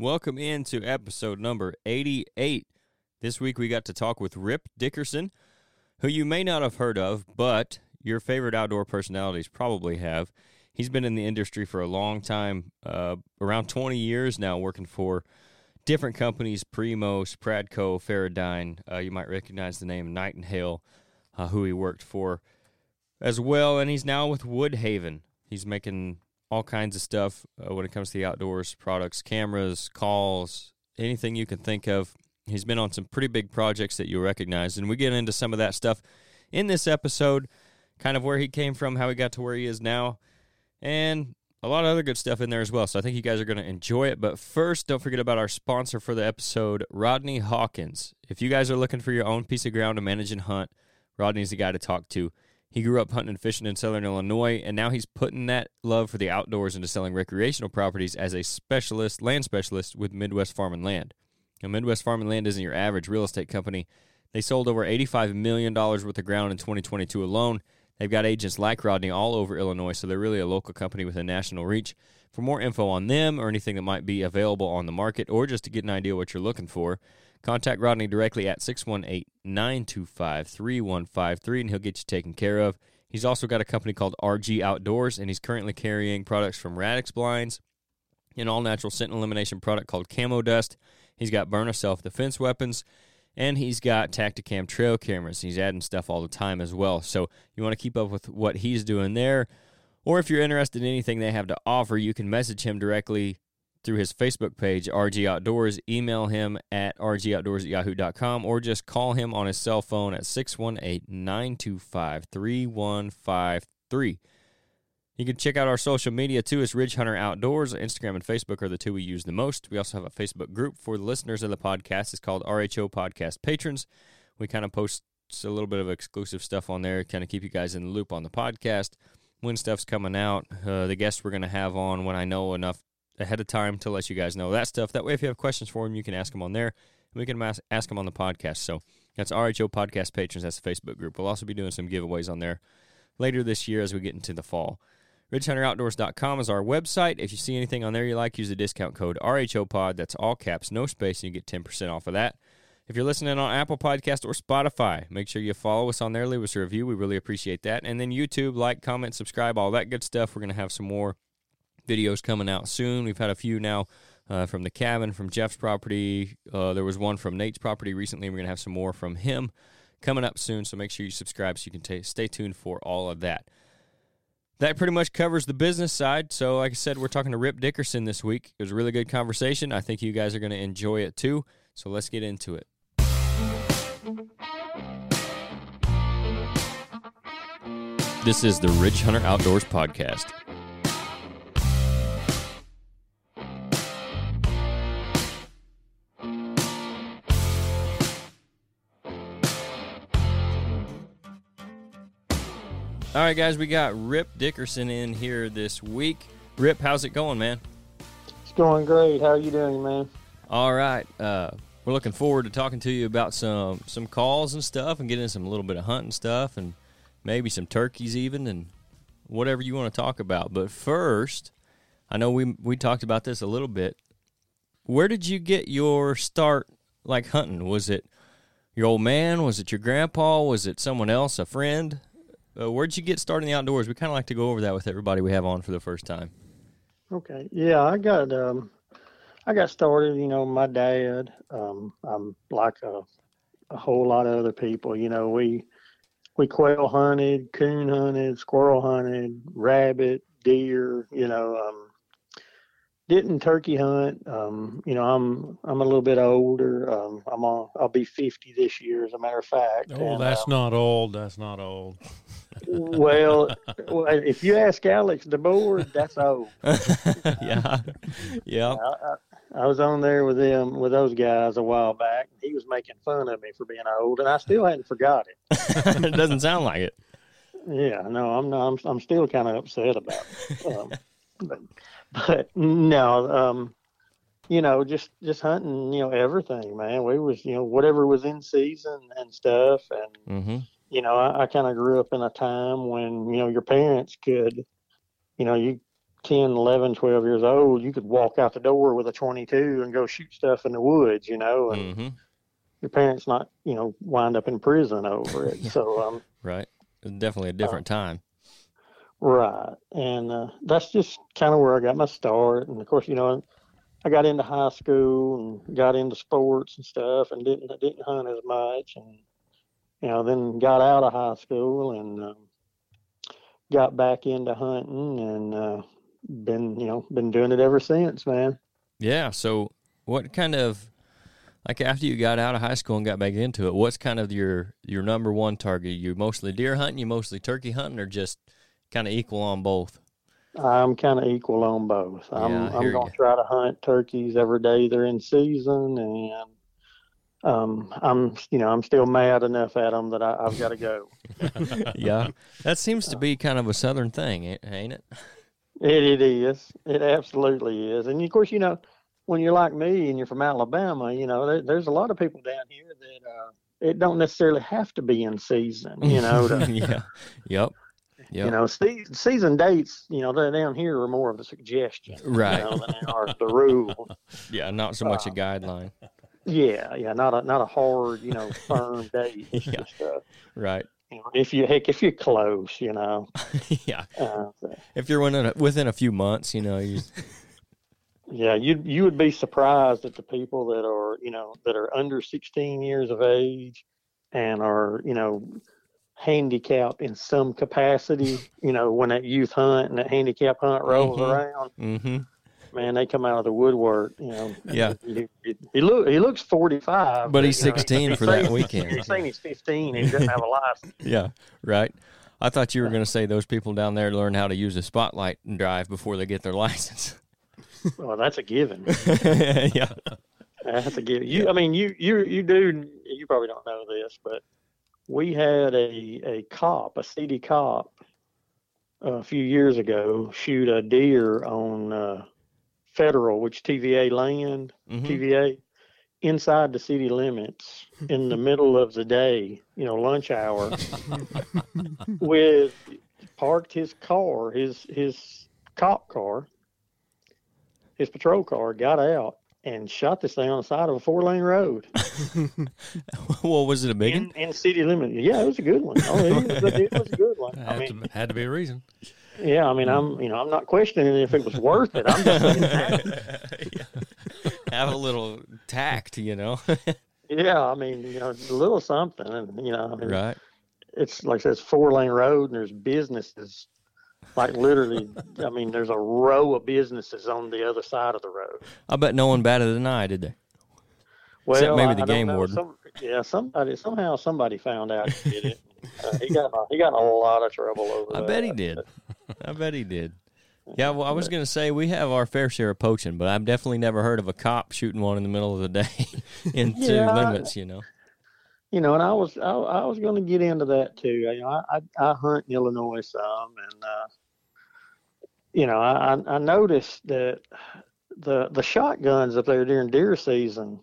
Welcome into episode number 88. This week we got to talk with Rip Dickerson, who you may not have heard of, but your favorite outdoor personalities probably have. He's been in the industry for a long time, uh, around 20 years now, working for different companies Primos, Pradco, Feradyne. Uh, you might recognize the name Knight and Hale, uh, who he worked for as well. And he's now with Woodhaven. He's making all kinds of stuff uh, when it comes to the outdoors products, cameras, calls, anything you can think of. He's been on some pretty big projects that you'll recognize. And we get into some of that stuff in this episode, kind of where he came from, how he got to where he is now, and a lot of other good stuff in there as well. So I think you guys are going to enjoy it. But first, don't forget about our sponsor for the episode, Rodney Hawkins. If you guys are looking for your own piece of ground to manage and hunt, Rodney's the guy to talk to. He grew up hunting and fishing in southern Illinois, and now he's putting that love for the outdoors into selling recreational properties as a specialist, land specialist with Midwest Farm and Land. Now, Midwest Farm and Land isn't your average real estate company. They sold over $85 million worth of ground in 2022 alone. They've got agents like Rodney all over Illinois, so they're really a local company with a national reach. For more info on them or anything that might be available on the market, or just to get an idea what you're looking for, Contact Rodney directly at 618 925 3153 and he'll get you taken care of. He's also got a company called RG Outdoors and he's currently carrying products from Redneck Blinds, an all natural scent elimination product called Camo Dust. He's got Byrna self defense weapons and he's got Tactacam trail cameras. He's adding stuff all the time as well. So you want to keep up with what he's doing there. Or if you're interested in anything they have to offer, you can message him directly through his Facebook page, RG Outdoors. Email him at rgoutdoors at yahoo.com or just call him on his cell phone at 618 925 3153. You can check out our social media too. It's Ridge Hunter Outdoors. Instagram and Facebook are the two we use the most. We also have a Facebook group for the listeners of the podcast. It's called RHO Podcast Patrons. We kind of post a little bit of exclusive stuff on there, kind of keep you guys in the loop on the podcast when stuff's coming out, uh, the guests we're going to have on when I know enough ahead of time to let you guys know that stuff. That way, if you have questions for him, you can ask them on there, and we can ask, ask them on the podcast. So that's RHO Podcast Patrons. That's the Facebook group. We'll also be doing some giveaways on there later this year as we get into the fall. RidgeHunterOutdoors.com is our website. If you see anything on there you like, use the discount code RHOPOD. That's all caps, no space, and you get 10% off of that. If you're listening on Apple Podcast or Spotify, make sure you follow us on there, leave us a review. We really appreciate that. And then YouTube, like, comment, subscribe, all that good stuff. We're going to have some more videos coming out soon. We've had a few now uh, from the cabin, from Jeff's property. Uh, there was one from Nate's property recently. We're going to have some more from him coming up soon. So make sure you subscribe so you can t- stay tuned for all of that. That pretty much covers the business side. So, like I said, we're talking to Rip Dickerson this week. It was a really good conversation. I think you guys are going to enjoy it too. So, let's get into it. This is the Ridge Hunter Outdoors Podcast. All right, guys, we got Rip Dickerson in here this week. Rip, how's it going, man? It's going great. How are you doing, man? All right. Uh, we're looking forward to talking to you about some some calls and stuff, and getting some a little bit of hunting stuff, and maybe some turkeys even, and whatever you want to talk about. But first, I know we we talked about this a little bit. Where did you get your start, like hunting? Was it your old man? Was it your grandpa? Was it someone else, a friend? Uh, where'd you get started in the outdoors? We kind of like to go over that with everybody we have on for the first time. Okay. Yeah, I got um, I got started. You know, my dad. Um, I'm like a, a whole lot of other people. You know, we we quail hunted, coon hunted, squirrel hunted, rabbit, deer. You know, um, didn't turkey hunt. Um, you know, I'm I'm a little bit older. Um, I'm on. I'll be 50 this year, as a matter of fact. Oh, and, that's um, not old. That's not old. well, well, if you ask Alex DeBoer, that's old. yeah, yeah. I, I, I was on there with them with those guys a while back. He was making fun of me for being old, and I still hadn't forgot it. it doesn't sound like it. Yeah, no, I'm not. I'm, I'm still kind of upset about it. Um, but, but no, um, you know, just just hunting, you know, everything, man. We was, you know, whatever was in season and stuff, and Mm-hmm. you know, I, I kind of grew up in a time when you know your parents could, you know, you 10, 11, 12 years old, you could walk out the door with a 22 and go shoot stuff in the woods, you know, and hmm your parents not, you know, wind up in prison over it. So, um, Right. Definitely a different time. Right. And uh, that's just kind of where I got my start. And of course, you know, I got into high school and got into sports and stuff and didn't, didn't hunt as much. And, you know, then got out of high school and um, got back into hunting and uh, been, you know, been doing it ever since, man. Yeah. So, what kind of like after you got out of high school and got back into it, what's kind of your your number one target? You mostly deer hunting, you mostly turkey hunting, or just kind of equal on both? I'm kind of equal on both. I'm Yeah, I I'm gonna ya. try to hunt turkeys every day they're in season, and um, I'm you know I'm still mad enough at them that I, I've got to go. yeah, that seems to be kind of a southern thing, ain't ain't it? It it is. It absolutely is. And of course, you know, when you're like me and you're from Alabama, you know, there, there's a lot of people down here that uh, it don't necessarily have to be in season. You know, to, yeah, yep, yep. you know, se- season dates. You know, they're down here are more of a suggestion, Right. You know, than they are the rule. yeah, not so much a guideline. Yeah, yeah, not a not a hard, you know, firm date. Yeah. uh, Right. you know, if you heck, if you're close, you know. yeah. Uh, If you're within a, within a few months, you know, you yeah, you you would be surprised at the people that are, you know, that are under 16 years of age and are, you know, handicapped in some capacity. You know, when that youth hunt and that handicap hunt rolls Mhm. around, mm-hmm. man, they come out of the woodwork. You know. Yeah. He, he, he look he looks 45, But he's you know, 16 he's for that weekend. He's saying he's 15 and he doesn't have a license. Yeah, right. I thought you were going to say those people down there learn how to use a spotlight and drive before they get their license. Well, that's a given. yeah. That's a given. You, I mean, you, you, you do. You probably don't know this, but we had a a cop, a city cop, a few years ago shoot a deer on uh, federal, which TVA land, Mhm. TVA, inside the city limits in the middle of the day, you know, lunch hour, with parked his car, his his cop car, his patrol car, got out and shot this thing on the side of a four lane road well, was it a big in, one? in city limits. Yeah, it was a good one. Oh, it was, it was a good one. I Had, mean, to, had to be a reason. yeah, I mean, I'm you know I'm not questioning if it was worth it. I'm just saying that. Have a little tact, you know? Yeah, I mean, you know, a little something, and you know, I mean, right. it's like I said, it's four lane road, and there's businesses, like literally. I mean, there's a row of businesses on the other side of the road. I bet no one batted an eye, did they? Well, Except maybe the I game warden. Some, yeah, somebody somehow somebody found out he did it. Uh, he got a- he got a lot of trouble over I that. bet he did. I bet he did. Yeah, well, I was going to say we have our fair share of poaching, but I've definitely never heard of a cop shooting one in the middle of the day into Yeah. limits, you know? You know, and I was I, I was going to get into that too. You know, I I, I hunt in Illinois some, and uh, you know, I I I noticed that the the shotguns up there during deer season,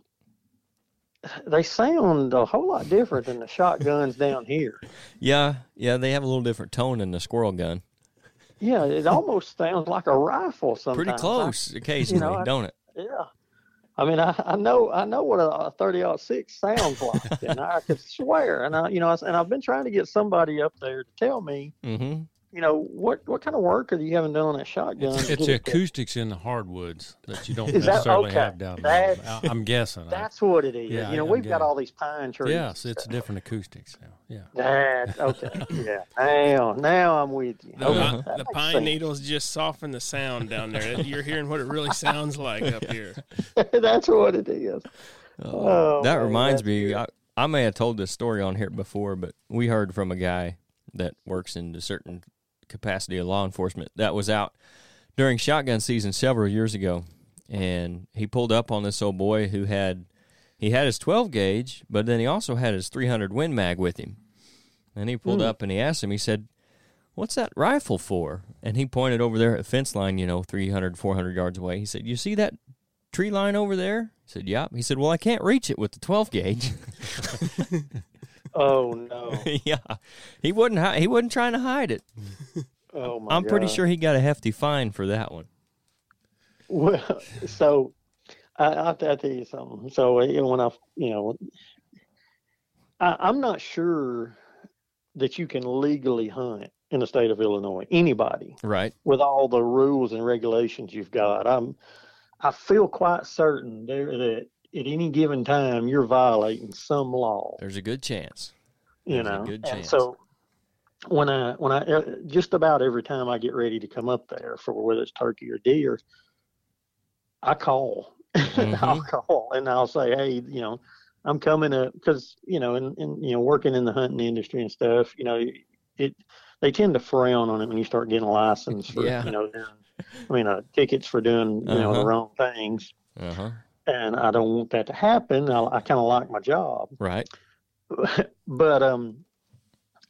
they sound a whole lot different than the shotguns down here. Yeah, yeah, they have a little different tone than the squirrel gun. Yeah, it almost sounds like a rifle sometimes. Pretty I- close occasionally, I- don't it? Yeah. I mean, I, I know I know what a, a thirty six sounds like, and I could swear. And I, you know, I, and I've been trying to get somebody up there to tell me, Mm-hmm. You know, what what kind of work are you having done on that shotgun? It's, to it's get it acoustics in the hardwoods that you don't that- necessarily okay, have down there. I- I'm guessing. I- That's what it is. Yeah, you know, I- we've got all these pine trees. Yes, and so it's stuff. different acoustics now. Yeah. That's okay. yeah. Now, now I'm with you. The, Okay, Uh-huh. the pine sense. needles just soften the sound down there. You're hearing what it really sounds like up here. that's what it is. Oh, that man, reminds me. I, I may have told this story on here before, but we heard from a guy that works in a certain capacity of law enforcement that was out during shotgun season several years ago, and he pulled up on this old boy who had he had his 12 gauge, but then he also had his 300 Win Mag with him, and he pulled Hmm. up and he asked him, he said. What's that rifle for? And he pointed over there at the fence line, you know, 300, 400 yards away. He said, You see that tree line over there? I said, Yep. He said, Well, I can't reach it with the 12 gauge. Oh no. yeah, he wasn't. Hi- he wasn't trying to hide it. Oh my I'm pretty sure he got a hefty fine for that one. Well, so I, I'll, t- I'll tell you something. So uh, you know, when I, you know, I, I'm not sure that you can legally hunt in the state of Illinois. Anybody Right. with all the rules and regulations you've got, I'm, I feel quite certain there that at any given time you're violating some law. There's a good chance. you There's a know good and so when i when i uh, just about every time i get ready to come up there for whether it's turkey or deer i call i'll Mhm. call and i'll say hey you know i'm coming up because you know and, you know working in the hunting industry and stuff you know it they tend to frown on it when you start getting a license for Yeah. you know doing, i mean uh, tickets for doing you know Uh-huh. the wrong things Uh huh. And i don't want that to happen i, I kind of like my job Right. but um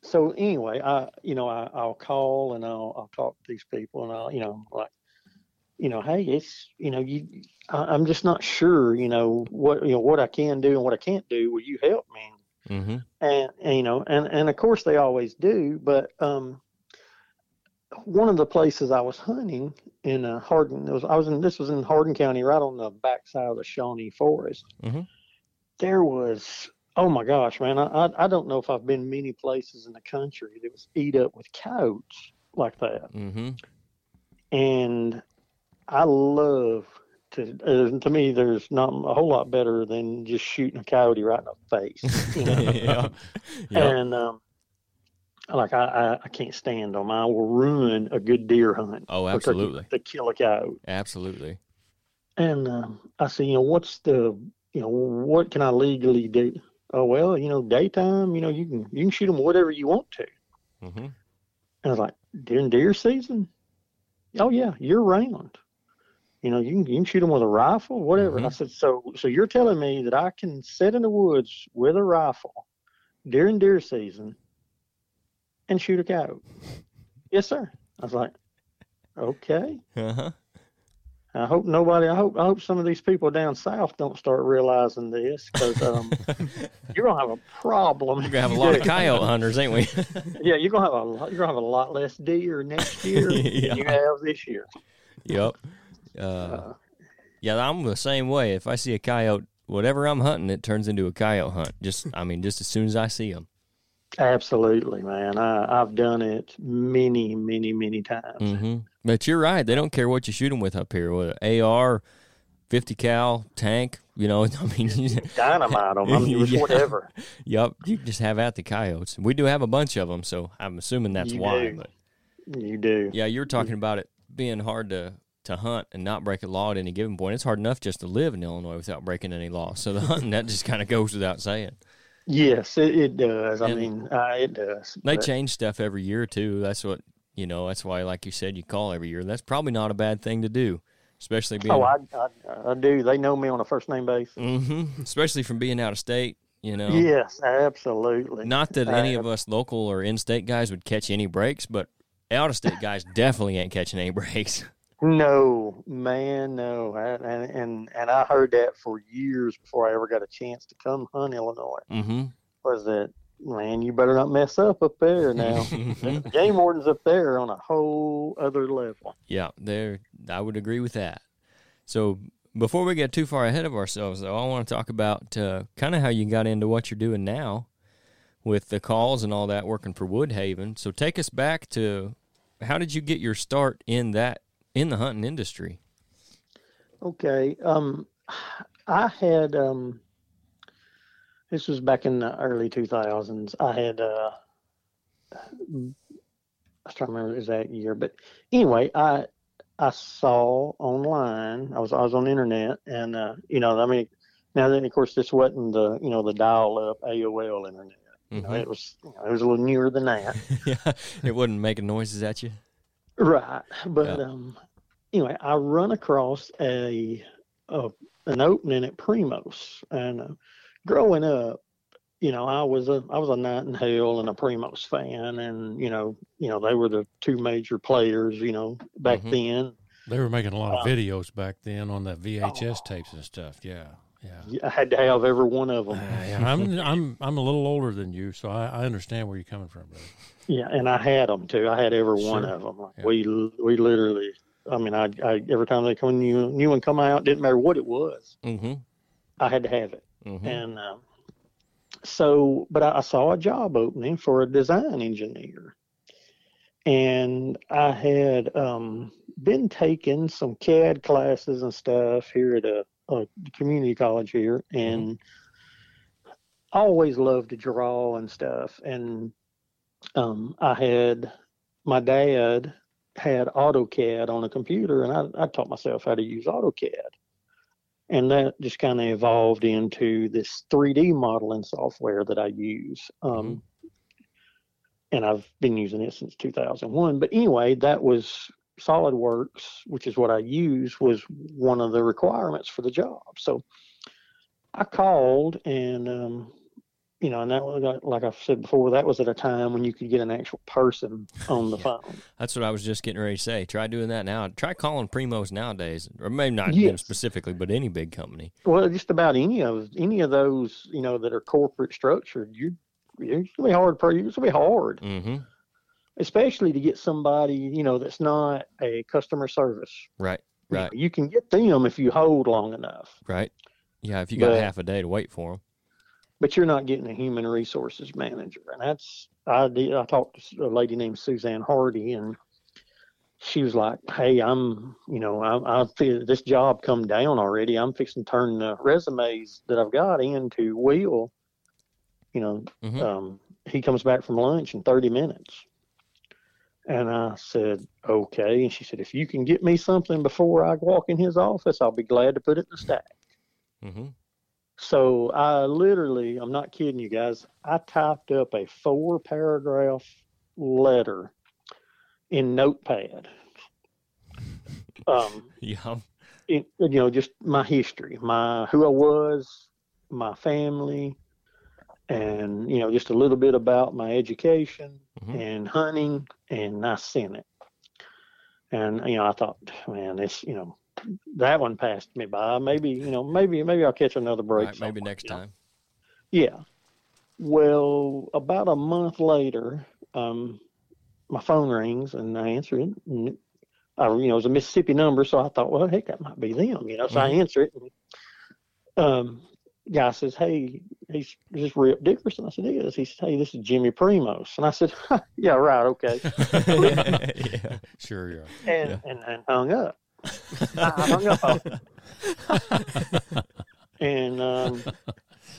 so anyway i you know I, i'll call and i'll i'll talk to these people and i'll you know like you know hey it's you know you I, i'm just not sure you know what you know what i can do and what i can't do will you help me Mm-hmm. and, and you know and and of course they always do but um one of the places i was hunting in uh, hardin it was i was in this was in hardin county right on the backside of the shawnee forest Mhm. there was oh my gosh man I, I i don't know if i've been many places in the country that was eat up with coyotes like that Mm-hmm. and I love to. Uh, to me, there's not a whole lot better than just shooting a coyote right in the face. You know? yeah. Yeah. And um, like I, I, I can't stand them. I will ruin a good deer hunt. Oh, absolutely. To kill a coyote. Absolutely. And um, I said, you know, what's the, you know, what can I legally do? Oh well, you know, daytime, you know, you can you can shoot them whatever you want to. Mm-hmm. And I was like, during deer season? Oh yeah, year round. You know, you can you can shoot them with a rifle, whatever. And I said, so so you're telling me that I can sit in the woods with a rifle during deer season and shoot a coyote? yes, sir. I was like, okay. Uh-huh. I hope nobody. I hope. I hope some of these people down south don't start realizing this because um, you're gonna have a problem. You're gonna have a lot of coyote hunters, ain't we? Yeah, you're gonna have a lot. You're gonna have a lot less deer next year Yeah. than you have this year. yep. Uh, yeah, I'm the same way. If I see a coyote, whatever I'm hunting, it turns into a coyote hunt. Just, I mean, just as soon as I see them. Absolutely, man. I, I've done it many, many, many times. Mm-hmm. But you're right. They don't care what you shoot them with up here. With AR, 50 cal, tank. You know, I mean, Dynamite them. I mean, Yeah. whatever. yep. You just have at the coyotes. We do have a bunch of them, so I'm assuming that's You why. do. But You do. yeah, you were talking about it being hard to to hunt and not break a law at any given point. It's hard enough just to live in Illinois without breaking any law. So the hunting that just kind of goes without saying. Yes, it, it does. I mean, uh, it does. They But- change stuff every year too. That's what you know. That's why, like you said, you call every year. That's probably not a bad thing to do, especially being. Oh, I, I, I do. They know me on a first name basis. Mm-hmm. especially from being out of state. You know. Yes, absolutely. Not that any Uh, of us local or in-state guys would catch any breaks, but out-of-state guys definitely ain't catching any breaks. No, man, no. I, and, and and I heard that for years before I ever got a chance to come hunt Illinois. Mm-hmm. Was that man? You better not mess up up there now. Mhm. Game wardens up there on a whole other level. Yeah, there. I would agree with that. So before we get too far ahead of ourselves, though, I want to talk about uh, kind of how you got into what you're doing now with the calls and all that, working for Woodhaven. So take us back to how did you get your start in that in the hunting industry? Okay. Um, I had um, this was back in the early two thousands. I had uh, I was trying to remember the exact year, but anyway, I I saw online. I was I was on the internet, and uh, you know, I mean, now then of course this wasn't the you know the dial up AOL internet. You know, Mhm. it was you know, it was a little newer than that. yeah, it wasn't making noises at you. Right, but Yeah. um, anyway, I run across a, a an opening at Primos, and uh, growing up, you know, I was a I was a Knight and Hale and a Primos fan, and you know, you know, they were the two major players, you know, back Mhm. then. They were making a lot of Uh, videos back then on the VHS tapes and stuff. Yeah. Yeah. I had to have every one of them. I'm I'm I'm a little older than you, so I, I understand where you're coming from, brother. Yeah, and I had them too. I had every one of them. Like Yeah. We we literally. I mean, I, I every time they come new new one come out, didn't matter what it was, Mm-hmm. I had to have it. Mm-hmm. And um, so, but I, I saw a job opening for a design engineer, and I had um, been taking some CAD classes and stuff here at a, a community college here, and I always loved to draw and stuff. And um, I had my dad had AutoCAD on a computer, and I, I taught myself how to use AutoCAD and that just kind of evolved into this 3D modeling software that I use. Um, And I've been using it since 2001. But anyway, that was SolidWorks, which is what I use, was one of the requirements for the job. So I called, and um, you know, and that was like I've said before, that was at a time when you could get an actual person on the Yeah. phone. That's what I was just getting ready to say. Try doing that now. Try calling Primos nowadays, or maybe not them Yes. specifically, but any big company. Well, just about any of any of those, you know, that are corporate structured, you it's gonna be hard. For you, it's gonna be hard, Mm-hmm. especially to get somebody, you know, that's not a customer service. Right. You know, Right. You can get them if you hold long enough, Right. Yeah. If you got But- half a day to wait for them. But you're not getting a human resources manager. And that's I did. I talked to a lady named Suzanne Hardy, and she was like, "Hey, I'm, you know, I, I feel this job come down already. I'm fixing to turn the resumes that I've got into Will. You know, Mhm. um, he comes back from lunch in 30 minutes." And I said, "Okay." And she said, "If you can get me something before I walk in his office, I'll be glad to put it in the stack." Mm-hmm. So I literally, I'm not kidding you guys, I typed up a four paragraph letter in Notepad. Um, Yeah. it, you know, just my history, my who I was, my family, and you know, just a little bit about my education Mhm. and hunting, and I sent it. And you know, I thought, man, this, you know, that one passed me by. Maybe, you know, maybe maybe I'll catch another break. Right, maybe next you know? time. Yeah. Well, about a month later, um, my phone rings and I answer it. And I, you know, it was a Mississippi number, so I thought, well, heck, that might be them. You know, so I answer it. And, um, guy says, "Hey, he's is this Rip Dickerson?" I said, "Yes." He said, "Hey, this is Jimmy Primos," and I said, "Yeah, right, okay," yeah. Sure, yeah. and and, and hung up. I hung up on and um,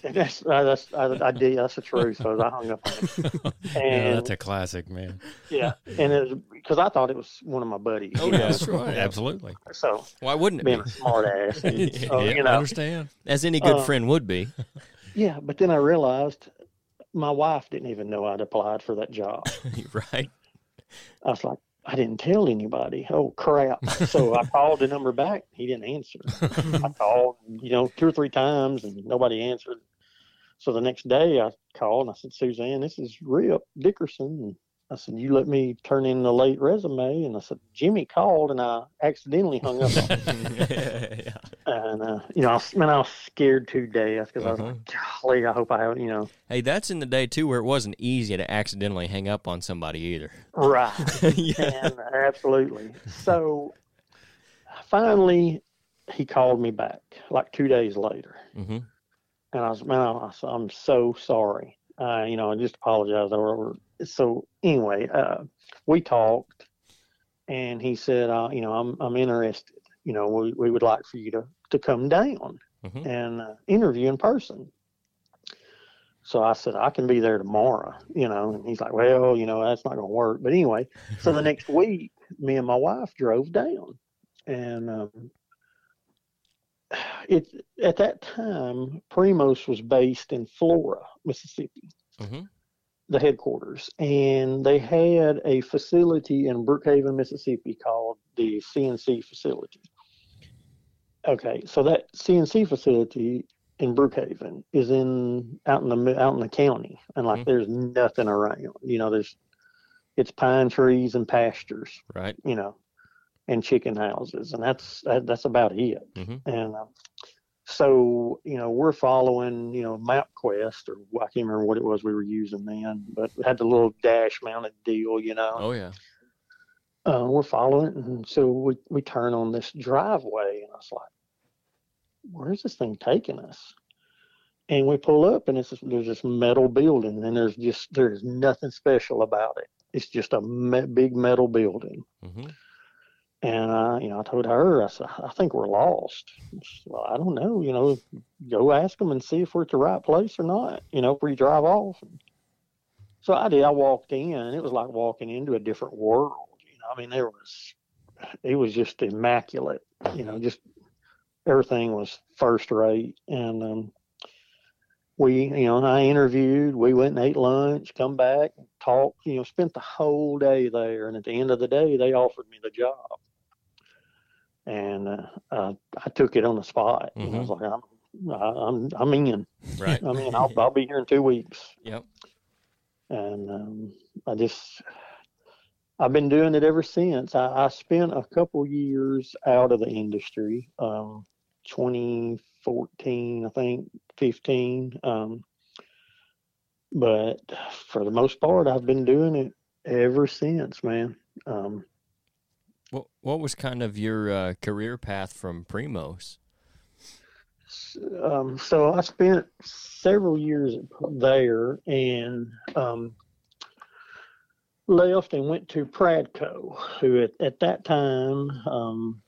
and that's uh, that's I, I did that's the truth. So I hung up on him. yeah, that's a classic, man. yeah, and it because I thought it was one of my buddies. Oh, yeah, that's right. Absolutely. So Why wouldn't it being be? a smart ass, and, so, yeah, you I understand. As any good Uh, friend would be. yeah. But then I realized my wife didn't even know I'd applied for that job. right. I was like, I didn't tell anybody. Oh crap! So I called the number back. He didn't answer. I called, you know, two or three times, and nobody answered. So the next day, I called and I said, Suzanne, this is Rip Dickerson. I said, you let me turn in the late resume. And I said, Jimmy called, and I accidentally hung up. on him. yeah. and uh, you know, I was, man, I was scared to death because I was Uh-huh. like, golly, I hope I haven't, you know, Hey, that's in the day too where it wasn't easy to accidentally hang up on somebody either. right. yeah. and absolutely. So finally, he called me back like two days later, Mm-hmm. and I was man, I I'm so sorry. Uh, you know, I just apologize. Over. So anyway, uh, we talked, and he said, uh, you know, I'm I'm interested. You know, we, we would like for you to to come down Mhm. and uh, interview in person. So I said, I can be there tomorrow, you know, and he's like, well, you know, that's not going to work. But anyway, so the next week, me and my wife drove down, and um, it at that time, Primos was based in Flora, Mississippi, Mm-hmm. The headquarters, and they had a facility in Brookhaven, Mississippi, called the CNC facility. Okay, so that CNC facility in Brookhaven is in out in the out in the county, and like Mhm. there's nothing around. You know, there's it's pine trees and pastures. Right. You know, and chicken houses, and that's that, that's about it. Mhm. And uh, so you know we're following you know MapQuest or I can't remember what it was we were using then, but had the little dash mounted deal, you know. Oh yeah. Uh, we're following it, and so we we turn on this driveway, and I was like, "Where's this thing taking us?" And we pull up, and it's there's this metal building, and there's just there's nothing special about it. It's just a me- big metal building. hmm And uh, you know, I told her, I said, I think we're lost. Said, well, I don't know. You know, go ask them and see if we're at the right place or not. You know, before you drive off. So I did. I walked in, it was like walking into a different world. You know, I mean, there was, it was just immaculate. You know, just everything was first rate. And um, we, you know, I interviewed. We went and ate lunch, come back, talked. You know, spent the whole day there. And at the end of the day, they offered me the job and uh, uh, I took it on the spot. You know, I was like, I'm, I- I'm, I'm in. Right. I mean, I'll, I'll be here in two weeks, Yep. and um, I just, I've been doing it ever since. I, I spent a couple years out of the industry, um, 2014, I think, 15. Um, but for the most part, I've been doing it ever since, man. Um, What What was kind of your uh, career path from Primos? um, so I spent several years there and um, left and went to Pradco, who at, at that time, um,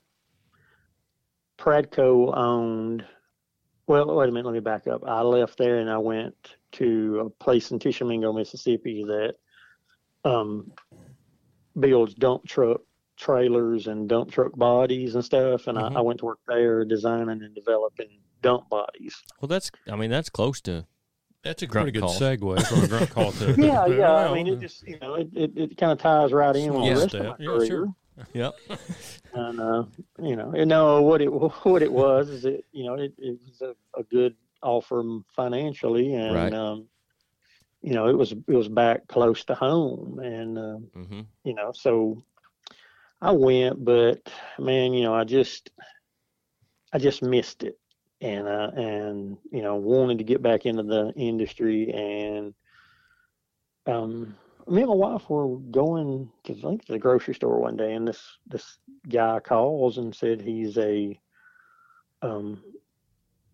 Pradco owned, well, wait a minute, let me back up. I left there and I went to a place in Tishomingo, Mississippi that um, builds dump truck trailers and dump truck bodies and stuff. And Mhm. I, I went to work there designing and developing dump bodies. Well, that's I mean that's close to That's a Grunt pretty good calls. segue from a grunt call to. Yeah, yeah. I mean, it just, you know, it, it, it kind of ties right in with Small the rest step. of my Yeah, career. sure. yep. And, uh, you know, and no, what it, what it was is it, you know, it, it was a, a good offer financially and, Right. um, you know, it was, it was back close to home and, um, hmm you know, so I went, but man, you know, I just, I just missed it. And, uh, and, you know, wanted to get back into the industry and, um, me and my wife were going to, I think, to the grocery store one day and this, this guy calls and said he's a, um,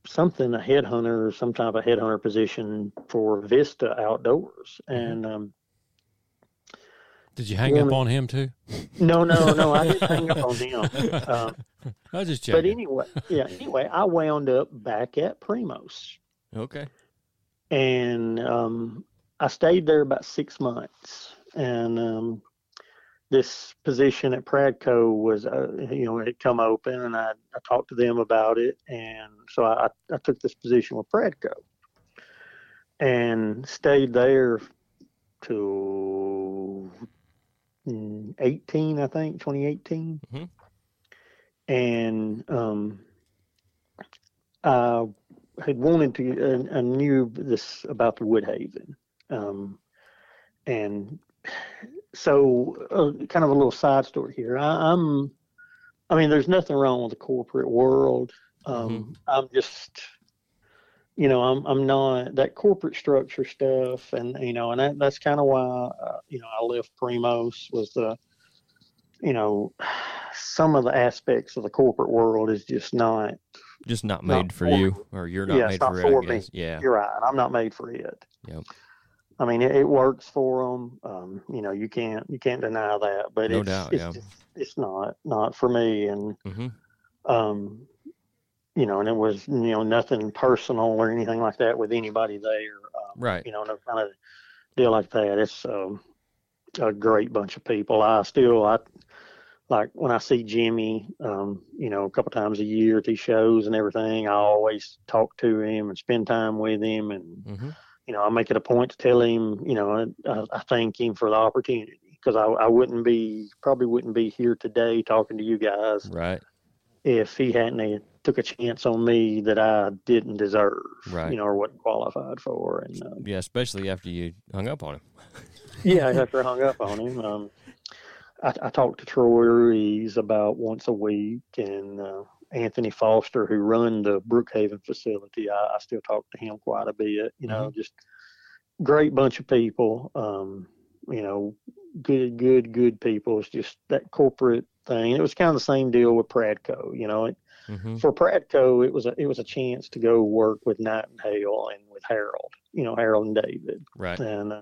something, a headhunter, some type of headhunter position for Vista Outdoors. And, um, Did you hang up on him too? no, no, no, I didn't hang up on him. Um, I was just but anyway, yeah. Anyway, I wound up back at Primos, Okay. and um, I stayed there about six months. And um, this position at Pradco was, uh, you know, it had come open, and I, I talked to them about it, and so I, I took this position with Pradco, and stayed there till mm, 18, I think, 2018 Mhm. and um, I had wanted to. I, I knew this about the Woodhaven, um, and so uh, kind of a little side story here. I, I'm, I mean, there's nothing wrong with the corporate world. Um, I'm just, you know, I'm I'm not that corporate structure stuff, and you know, and that, that's kind of why uh, you know I left Primos was the, you know, some of the aspects of the corporate world is just not Just not Not made for for you, me. or you're not Yeah, made not for, for it. Me. Yeah. You're right. I'm not made for it. Yep. I mean, it, it works for them. Um, you know, you can't you can't deny that. But No it's doubt, it's yeah. just, it's not not for me. And hmm um, you know, and it was you know nothing personal or anything like that with anybody there. Um, Right. You know, no kind of deal like that. It's um, a great bunch of people. I still I like when I see Jimmy, um, you know, a couple times a year at these shows and everything. I always talk to him and spend time with him and hmm you know, I make it a point to tell him, you know, I, I thank him for the opportunity because I, I wouldn't be, probably wouldn't be here today talking to you guys Right. If he hadn't had- took a chance on me that I didn't deserve, Right. you know, or wasn't qualified for. And uh, Yeah, especially after you hung up on him. yeah, after I hung up on him, um, I, I talked to Troy Ruiz about once a week, and uh, Anthony Foster, who run the Brookhaven facility. I, I still talk to him quite a bit. You know, just great bunch of people. Um, you know, good, good, good people. It's just that corporate thing. It was kind of the same deal with Pradco. You know, it, Mm-hmm. for Pradco, it was a it was a chance to go work with Knight and Hale and with Harold. You know, Harold and David Right. and um,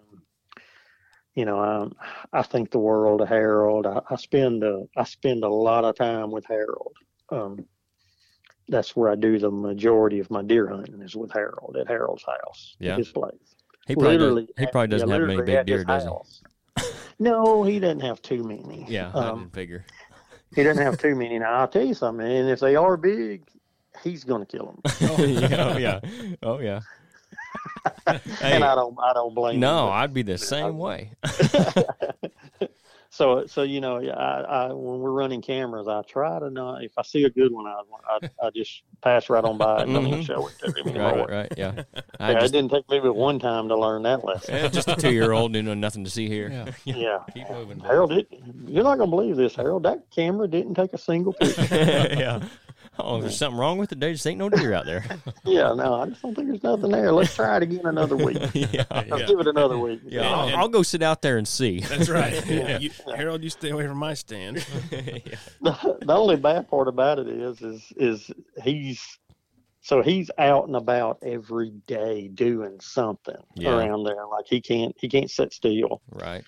you know I I think the world of Harold. I, I spend a I spend a lot of time with Harold. Um, that's where I do the majority of my deer hunting is with Harold at Harold's house, Yeah. his place. He probably, does, Literally he at- probably doesn't yeah, have many big deer, does he? no, he doesn't have too many. Yeah, I um, didn't figure. He doesn't have too many. Now I'll tell you something, and if they are big, he's going to kill them. oh, yeah. Oh, yeah. Hey, and I don't I don't blame no, but- I'd be the same way. so so you know I, I when we're running cameras I try to not if I see a good one I I, I just pass right on by it and don't even mm-hmm. show it to him anymore. right, right, yeah. I Yeah, just, it didn't take me but one time to learn that lesson. yeah, just a two-year-old knew no- nothing to see here. Yeah. Yeah. Keep moving. Harold, it, you're not gonna believe this, Harold. That camera didn't take a single picture. yeah. Oh, there's something wrong with it. There just ain't no deer out there. yeah, no, I just don't think there's nothing there. Let's try it again another week. yeah. Let's Yeah. give it another week. Yeah, And- I'll, I'll go sit out there and see. That's right. Yeah. You, Harold, you stay away from my stand. yeah. the, the only bad part about it is is is he's so he's out and about every day doing something Yeah. around there like he can't he can't sit still Right.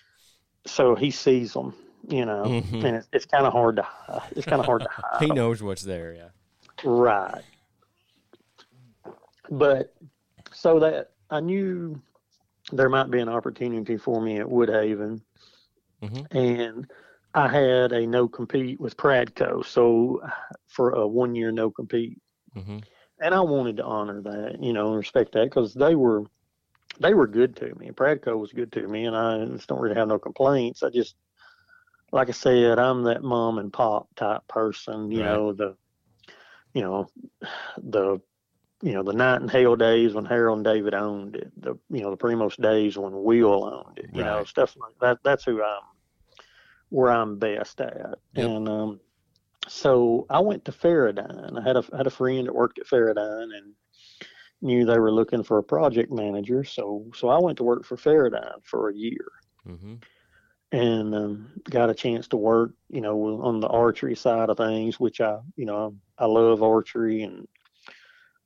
so he sees them you know Mhm. and it's, it's kind of hard to it's kind of hard to hide He 'em. knows what's there. Yeah. Right but so that i knew there might be an opportunity for me at woodhaven Mhm. and i had a no compete with pradco so for a one year no compete hmm and I wanted to honor that, you know, and respect that because they were they were good to me. Pradco was good to me, and I just don't really have no complaints. I just, like I said, I'm that mom and pop type person, you Right. know, the, you know, the, you know, the Knight and Hale days when Harold and David owned it, the, you know, the Primos days when Will owned it, you know, stuff like that. That's who I'm, where I'm best at, Yep. and um, so I went to Feradyne. I had a had a friend that worked at Feradyne and knew they were looking for a project manager. So so I went to work for Feradyne for a year hmm and um, got a chance to work, you know, on the archery side of things, which I you know I love archery and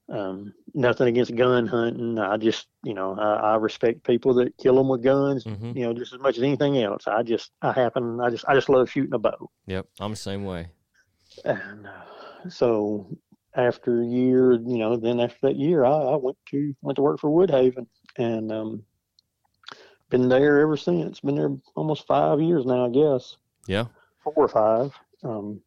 um, nothing against gun hunting. I just you know I, I respect people that kill them with guns. hmm You know, just as much as anything else. I just I happen I just I just love shooting a bow. Yep. I'm the same way. And uh, so after a year, you know, then after that year, I, I went to went to work for Woodhaven, and um, been there ever since. Been there almost five years now, I guess, Yeah. four or five. Um,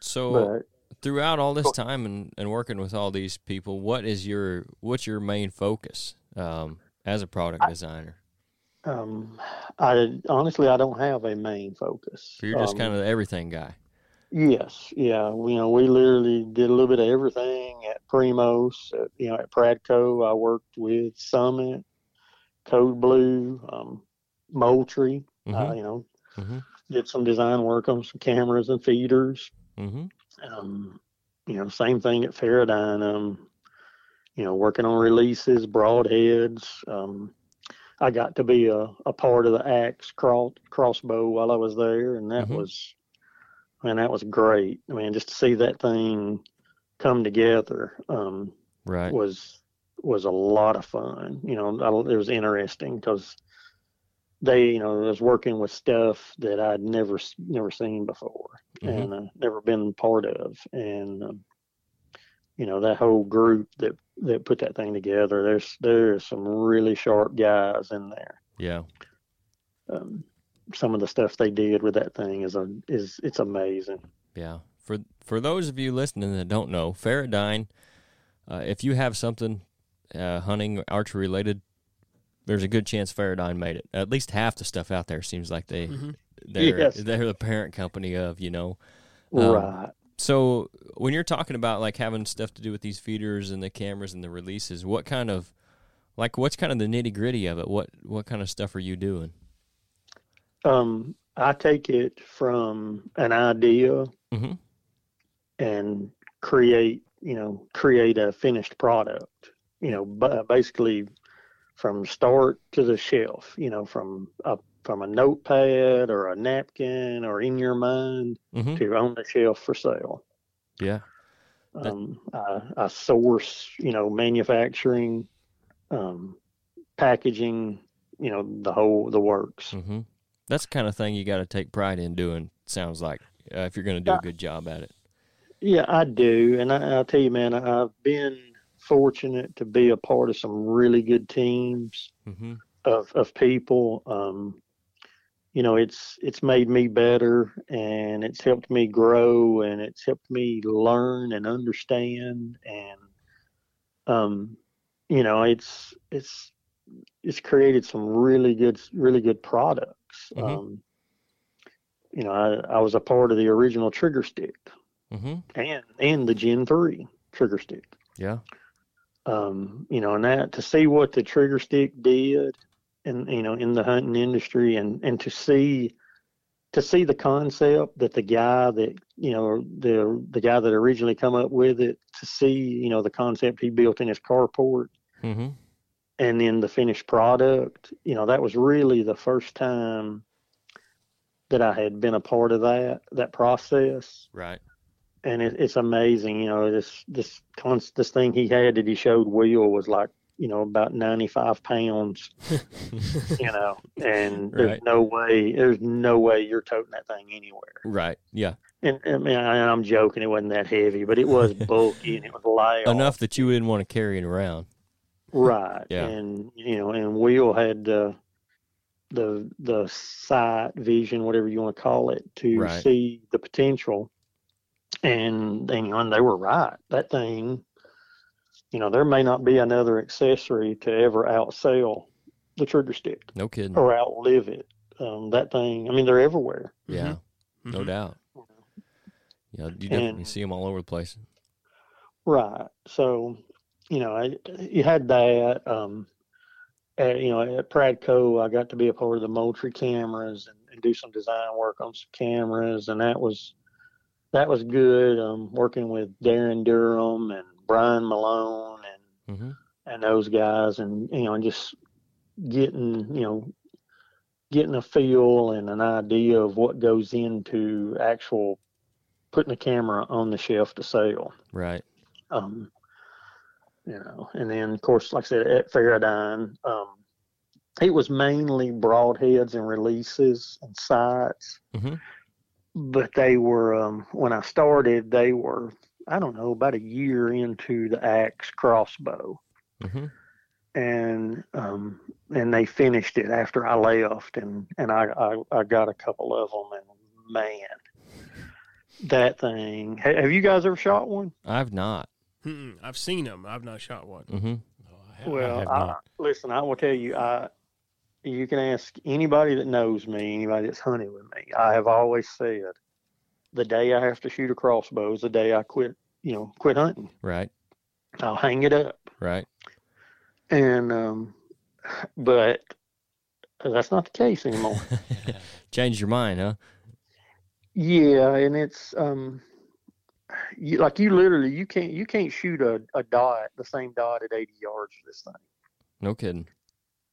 So but throughout all this time and, and working with all these people, what is your what's your main focus um, as a product designer? um, I honestly I don't have a main focus. So you're just Um, kind of the everything guy. Yes, yeah. You know, we literally did a little bit of everything at Primos. At, you know, at Pradco, I worked with Summit, Code Blue, um, Moultrie. Uh, Mhm. you know, Mhm. did some design work on some cameras and feeders. hmm Um, you know, same thing at Feradyne. Um, you know, working on releases, broadheads. Um, I got to be a, a part of the axe cross, crossbow while I was there, and that Mhm. was, man, that was great. I mean, just to see that thing come together um, Right. was was a lot of fun. You know, I, it was interesting because they, you know, was working with stuff that I'd never never seen before Mhm. and uh, never been part of, and um, you know that whole group that that put that thing together. There's there's some really sharp guys in there. Yeah. Um, some of the stuff they did with that thing is a is it's amazing. Yeah. For for those of you listening that don't know, Feradyne, uh, if you have something uh, hunting archery related, there's a good chance Feradyne made it. At least half the stuff out there seems like they Mhm. they're Yes. they're the parent company of you know. Um, right. So when you're talking about like having stuff to do with these feeders and the cameras and the releases, what kind of like what's kind of the nitty gritty of it? What what kind of stuff are you doing? Um, I take it from an idea hmm and create you know create a finished product you know ba- basically from start to the shelf you know from a from a notepad or a napkin or in your mind hmm to on the shelf for sale Yeah. That- um, I, I source you know manufacturing um, packaging you know the whole the works hmm That's the kind of thing you got to take pride in doing. Sounds like uh, if you're going to do a good job at it. Yeah, I do, and I, I'll tell you, man, I- I've been fortunate to be a part of some really good teams hmm of of people. Um, you know, it's it's made me better, and it's helped me grow, and it's helped me learn and understand, and um, you know, it's it's it's created some really good really good products. Mhm. Um, you know, I, I was a part of the original trigger stick hmm and and the Gen three trigger stick. Yeah. Um, you know, and that to see what the trigger stick did, and you know, in the hunting industry, and and to see to see the concept that the guy that you know the the guy that originally come up with it, to see you know the concept he built in his carport, hmm and then the finished product. You know, that was really the first time that I had been a part of that that process Right. And it, it's amazing. You know, this this const, this thing he had that he showed Will was like you know about ninety five pounds. You know, and there's Right. no way there's no way you're toting that thing anywhere. right. Yeah. And I mean, I, I'm joking. It wasn't that heavy, but it was bulky and it was light. Enough that you didn't want to carry it around. Right. Yeah. And you know, and Will had uh, the the sight vision, whatever you want to call it, to Right. see the potential. And and, and they were right. That thing, you know, there may not be another accessory to ever outsell the trigger stick No kidding. or outlive it. Um, that thing, I mean, they're everywhere. Yeah. No Mhm. doubt. Yeah. You definitely And- see them all over the place. Right. So, you know, I, you had that. Um, at, you know, at Pradco, I got to be a part of the Moultrie cameras and, and do some design work on some cameras, and that was that was good. Um, working with Darren Durham and Brian Malone and hmm and those guys, and you know, and just getting you know getting a feel and an idea of what goes into actual putting a camera on the shelf to sell Right. um, you know, and then of course, like I said, at Feradyne, um, it was mainly broadheads and releases and sights, Mhm. But they were um, when I started, they were I don't know about a year into the axe crossbow, hmm and um, and they finished it after I left, and and I I, I got a couple of them, and man, that thing. Have you guys ever shot one? I've not. Mm-mm. I've seen them. I've not shot one. hmm No, I ha- I Well, have I, listen, I will tell you, I you can ask anybody that knows me, anybody that's hunted with me. I have always said, the day I have to shoot a crossbow is the day I quit. You know, quit hunting. Right. I'll hang it up, Right. and um, but that's not the case anymore. Changed your mind, huh? yeah, and it's um, you, like you literally you can't you can't shoot a, a dot the same dot at 80 yards for this thing. No kidding.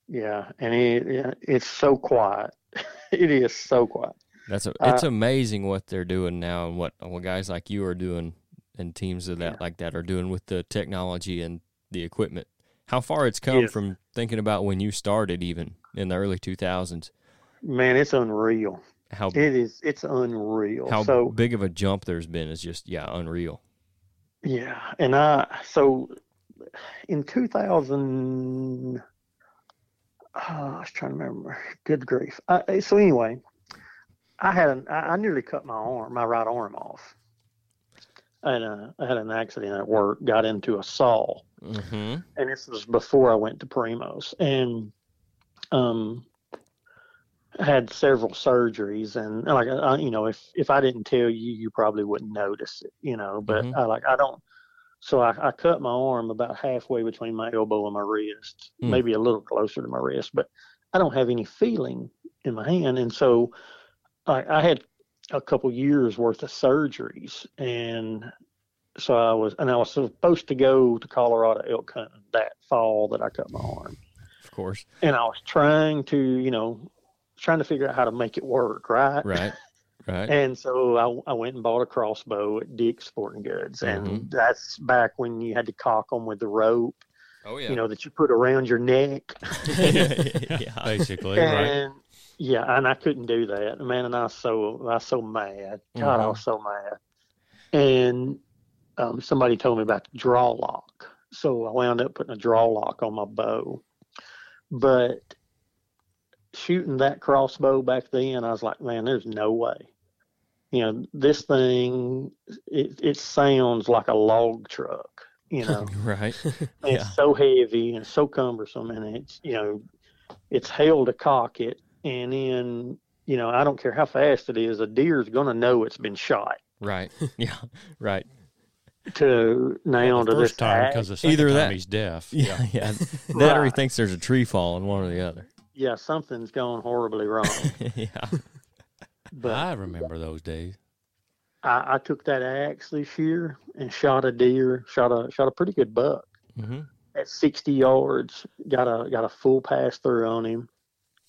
Yeah, and it, it it's so quiet. it is so quiet. That's a, Uh, it's amazing what they're doing now and what what guys like you are doing and teams of that Yeah. like that are doing with the technology and the equipment. How far it's come from thinking about when you started even in the early 2000s. Man, it's unreal. How It is. It's unreal. how so big of a jump there's been is just yeah, unreal. yeah, and I so in 2000. Uh, I was trying to remember. Good grief. I, so anyway, I had an. I, nearly cut my arm, my right arm off. And uh, I had an accident at work. Got into a saw. Mhm. and this was before I went to Primos, and um, had several surgeries, and like I, you know, if if I didn't tell you, you probably wouldn't notice it, you know. But Mhm. I like I don't, so I, I cut my arm about halfway between my elbow and my wrist, Mm. maybe a little closer to my wrist, but I don't have any feeling in my hand, and so I, I had a couple years worth of surgeries, and so I was, and I was supposed to go to Colorado elk hunting that fall that I cut my arm, Of course. and I was trying to, you know, trying to figure out how to make it work, right? Right. Right. And so I, I went and bought a crossbow at Dick's Sporting Goods, and Mhm. that's back when you had to cock them with the rope, oh yeah. you know, that you put around your neck. yeah. Basically, right? and yeah, and I couldn't do that, man. And I was so I was so mad. God, I was so mad. And um, somebody told me about the draw lock, so I wound up putting a draw lock on my bow. But shooting that crossbow back then, I was like, man, there's no way. You know, this thing, it, it sounds like a log truck. You know, Right. Yeah. it's so heavy and so cumbersome, and it's you know, it's hell to cock it, and then you know, I don't care how fast it is, a deer's gonna know it's been shot. Right. Yeah. Right. To now the to first this time because the second Either time that- he's deaf. Yeah. Yeah. That or he thinks there's a tree falling, one or the other. yeah, something's gone horribly wrong. yeah. But I remember those days. I, I took that axe this year and shot a deer, shot a shot a pretty good buck hmm at 60 yards. Got a got a full pass through on him,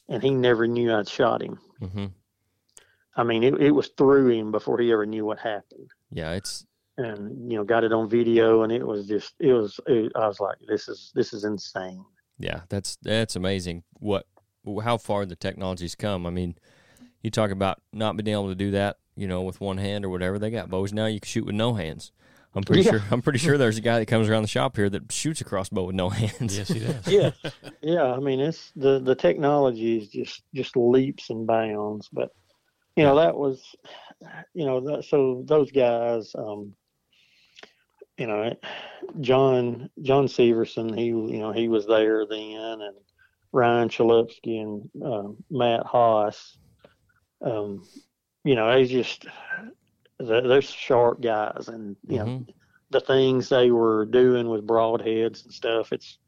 and he never knew I'd shot him. hmm I mean, it, it was through him before he ever knew what happened. Yeah. It's and you know got it on video and it was just it was it, i was like this is this is insane yeah. That's that's amazing. What how far the technology's come. I mean, you talk about not being able to do that, you know, with one hand or whatever. They got bows now. You can shoot with no hands. I'm pretty Yeah. sure. I'm pretty sure there's a guy that comes around the shop here that shoots a crossbow with no hands. Yes, he does. yeah yeah i mean it's the the technology is just just leaps and bounds but you know that was you know that, so those guys um you know john john severson he you know he was there then and ryan Chalupsky and uh, matt haas um you know they just they're, they're sharp guys and you know Mhm. the things they were doing with broadheads and stuff it's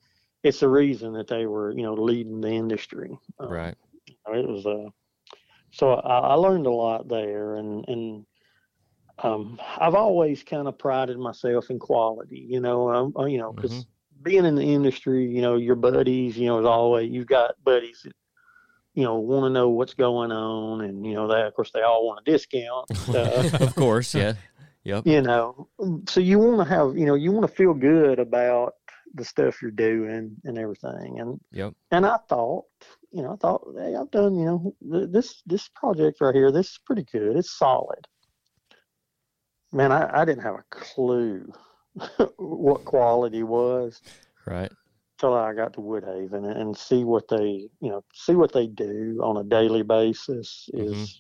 it's the reason that they were you know leading the industry Um, Right. it was uh so I, I learned a lot there and and um i've always kind of prided myself in quality you know um, uh, you know because Mhm. being in the industry you know your buddies you know is always you've got buddies that you know want to know what's going on and you know that of course they all want a discount of course. Yeah. Yep. you know so you want to have you know you want to feel good about the stuff you're doing and everything and Yep. and i thought you know i thought hey i've done you know th- this this project right here this is pretty good it's solid man i, I didn't have a clue what quality was Right. Till i got to woodhaven and, and see what they you know see what they do on a daily basis is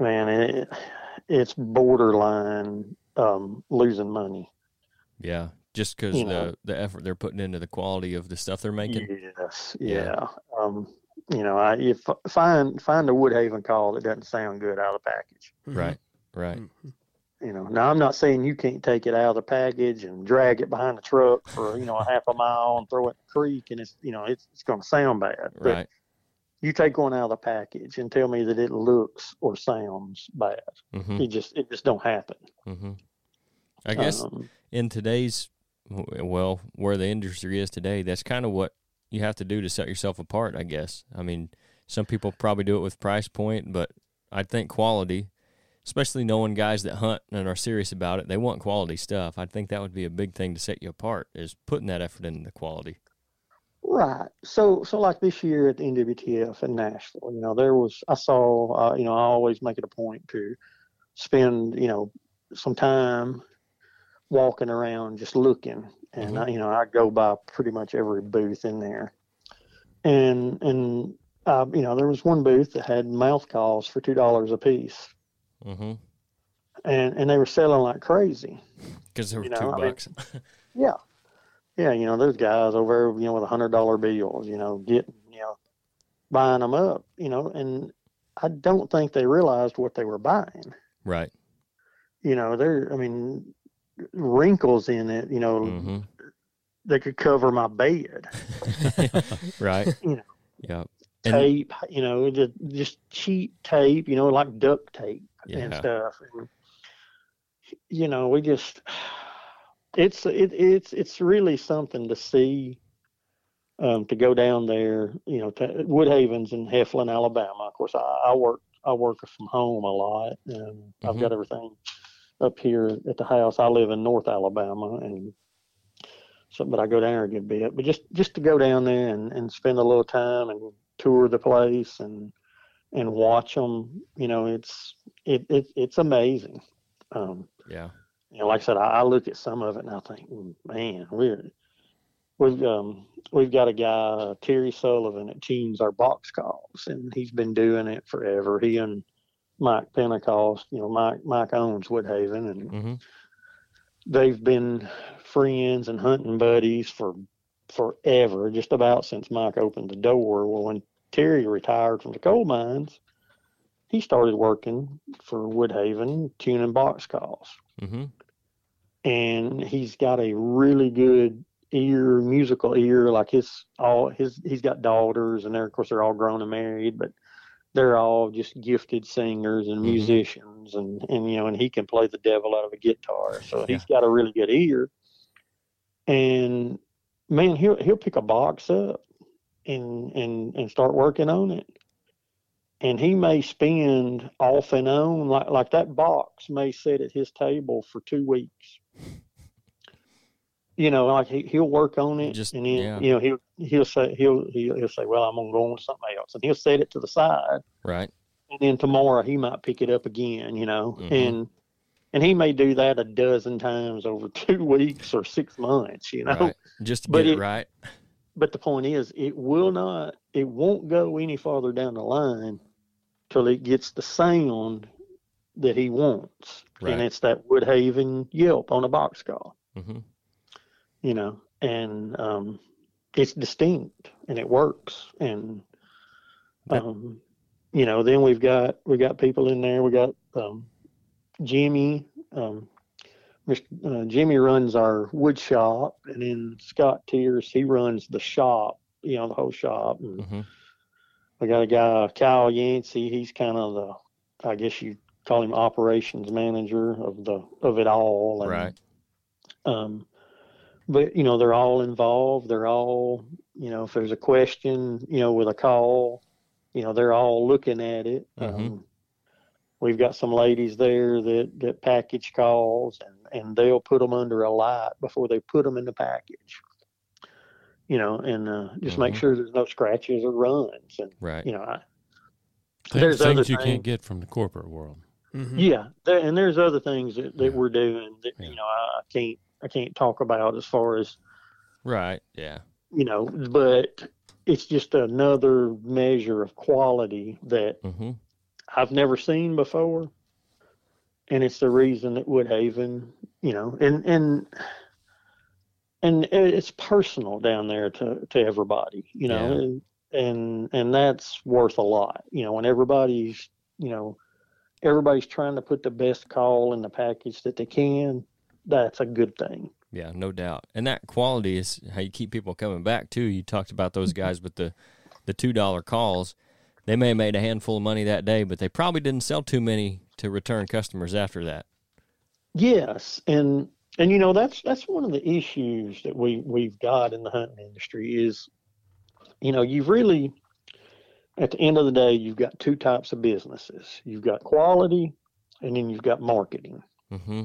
man it, it's borderline um, losing money. Yeah. Just because the know. the effort they're putting into the quality of the stuff they're making. Yes, Yeah. yeah. Um, you know, I if find find a Woodhaven call that doesn't sound good out of the package. Right. Right. Mhm. You know, now I'm not saying you can't take it out of the package and drag it behind the truck for you know a half a mile and throw it in the creek, and it's you know it's it's going to sound bad. But Right. you take one out of the package and tell me that it looks or sounds bad. hmm It just it just don't happen. hmm I guess Um, in today's well where the industry is today that's kind of what you have to do to set yourself apart i guess i mean some people probably do it with price point but i think quality especially knowing guys that hunt and are serious about it they want quality stuff. I think that would be a big thing to set you apart is putting that effort into the quality. Right. So, so like this year at the NWTF in Nashville, you know, there was I saw, uh, you know, I always make it a point to spend, you know, some time walking around just looking, and I, you know, I go by pretty much every booth in there, and and uh, you know, there was one booth that had mouth calls for two dollars a piece, mm-hmm and and they were selling like crazy. because they were You know, two I mean- bucks Yeah. Yeah, you know, there's guys over, you know, with a hundred dollar bills, you know, getting, you know, buying them up, you know, and I don't think they realized what they were buying. right You know, there, I mean, wrinkles in it, you know, mm-hmm that could cover my bed. right You know. yeah And- tape, you know, just, just cheap tape, you know, like duct tape and stuff. And, you know, we just it's it, it's it's really something to see. Um, to go down there, you know, to Woodhaven's in Heflin, Alabama. Of course, I, I work I work from home a lot, and I've Mhm. got everything up here at the house. I live in North Alabama, and so but I go down there a good bit. But just just to go down there and, and spend a little time and tour the place and and watch them, you know, it's it, it it's amazing. Um, Yeah. you know, like I said, I, I look at some of it and I think, "Mm, man, we're we've um we've got a guy Terry Sullivan that tunes our box calls, and he's been doing it forever. He and Mike Pentecost, you know, Mike Mike owns Woodhaven, and hmm they've been friends and hunting buddies for forever, just about since Mike opened the door. Well, when Terry retired from the coal mines, he started working for Woodhaven tuning box calls Mm-hmm. and he's got a really good ear, musical ear. Like his all his he's got daughters, and they're of course they're all grown and married, but they're all just gifted singers and Mhm. musicians, and and you know, and he can play the devil out of a guitar, so he's got a really good ear. And man, he'll he'll pick a box up and and and start working on it. And he may spend off and on like like that box may sit at his table for two weeks. You know, like he he'll work on it, Just- and then yeah. you know he'll he'll say he'll he'll, he'll say, well, I'm gonna go on to something else, and he'll set it to the side, Right. and then tomorrow he might pick it up again. You know, Mhm. and and he may do that a dozen times over two weeks or six months. You know, Right. Just to But get it, it- right. but the point is, it will not, it won't go any farther down the line till it gets the sound that he wants, Right. and it's that Woodhaven Yelp on a box call, hmm you know, and um, it's distinct and it works, and um, you know, then we've got we got people in there. We got um, Jimmy. Um, Mr. Uh, Jimmy runs our wood shop, and then Scott Tears he runs the shop. You know, the whole shop. And hmm we got a guy, Kyle Yancey. He's kind of the, I guess you call him operations manager of the of it all. And, Right. Um, but you know, they're all involved. They're all, you know, if there's a question, you know, with a call, you know, they're all looking at it. Mhm. Um, we've got some ladies there that that package calls, and and they'll put them under a light before they put them in the package. You know, and uh, just make Mhm. sure there's no scratches or runs, and Right. you know, I, Things, There's other things you things- can't get from the corporate world. Mhm. yeah, there, and there's other things that, that Yeah. we're doing that Yeah. you know I, I can't I can't talk about as far as Right. Yeah. you know, but it's just another measure of quality that hmm I've never seen before, and it's the reason that Woodhaven, you know, and and and it's personal down there to to everybody, you know, Yeah. and, and and that's worth a lot, you know, when everybody's, you know, everybody's trying to put the best call in the package that they can. That's a good thing. Yeah, no doubt. And that quality is how you keep people coming back too. You talked about those mm-hmm. guys with the the two dollar calls. They may have made a handful of money that day, but they probably didn't sell too many to return customers after that. Yes, and and you know that's that's one of the issues that we we've got in the hunting industry is, you know, you've really, at the end of the day, you've got two types of businesses. You've got quality, and then you've got marketing. mm-hmm.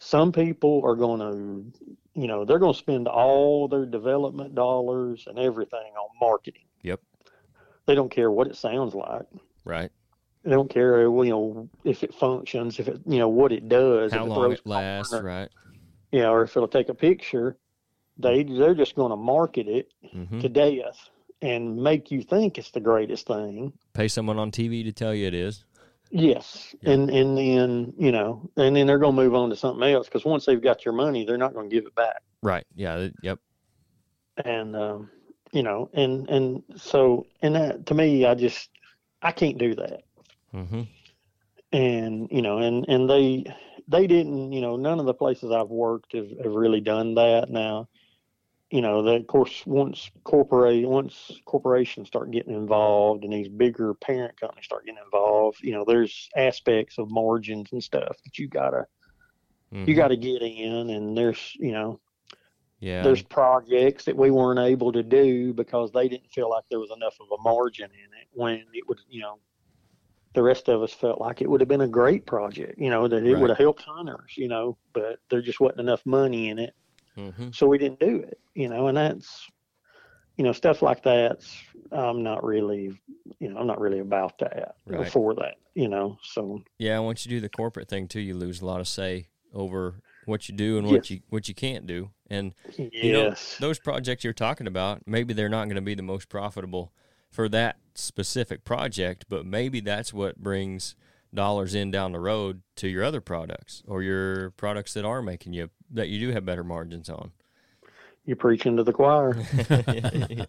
Some people are going to, you know, they're going to spend all their development dollars and everything on marketing. Yep. They don't care what it sounds like. Right. They don't care, you know, if it functions, if it, you know, what it does. How if long it lasts, or- right? you know, or if it'll take a picture, they they're just going to market it hmm to death and make you think it's the greatest thing. Pay someone on TV to tell you it is. Yes, Yeah. and and then you know, and then they're going to move on to something else because once they've got your money, they're not going to give it back. Right. Yeah. Yep. And um, you know, and and so and that to me, I just I can't do that. Hmm and you know and and they they didn't you know none of the places i've worked have, have really done that now you know, that of course once corporate once corporations start getting involved and these bigger parent companies start getting involved, you know, there's aspects of margins and stuff that you gotta Mhm. you gotta get in, and there's you know yeah. there's projects that we weren't able to do because they didn't feel like there was enough of a margin in it when it would you know the rest of us felt like it would have been a great project you know that it Right. would have helped hunters you know but there just wasn't enough money in it Mhm. so we didn't do it you know and that's you know stuff like that's i'm not really you know i'm not really about that or Right. for that you know so Yeah, once you do the corporate thing too, you lose a lot of say over what you do and what Yes. you what you can't do. And you know, yes those projects you're talking about, maybe they're not going to be the most profitable for that specific project, but maybe that's what brings dollars in down the road to your other products or your products that are making you that you do have better margins on. you're preaching to the choir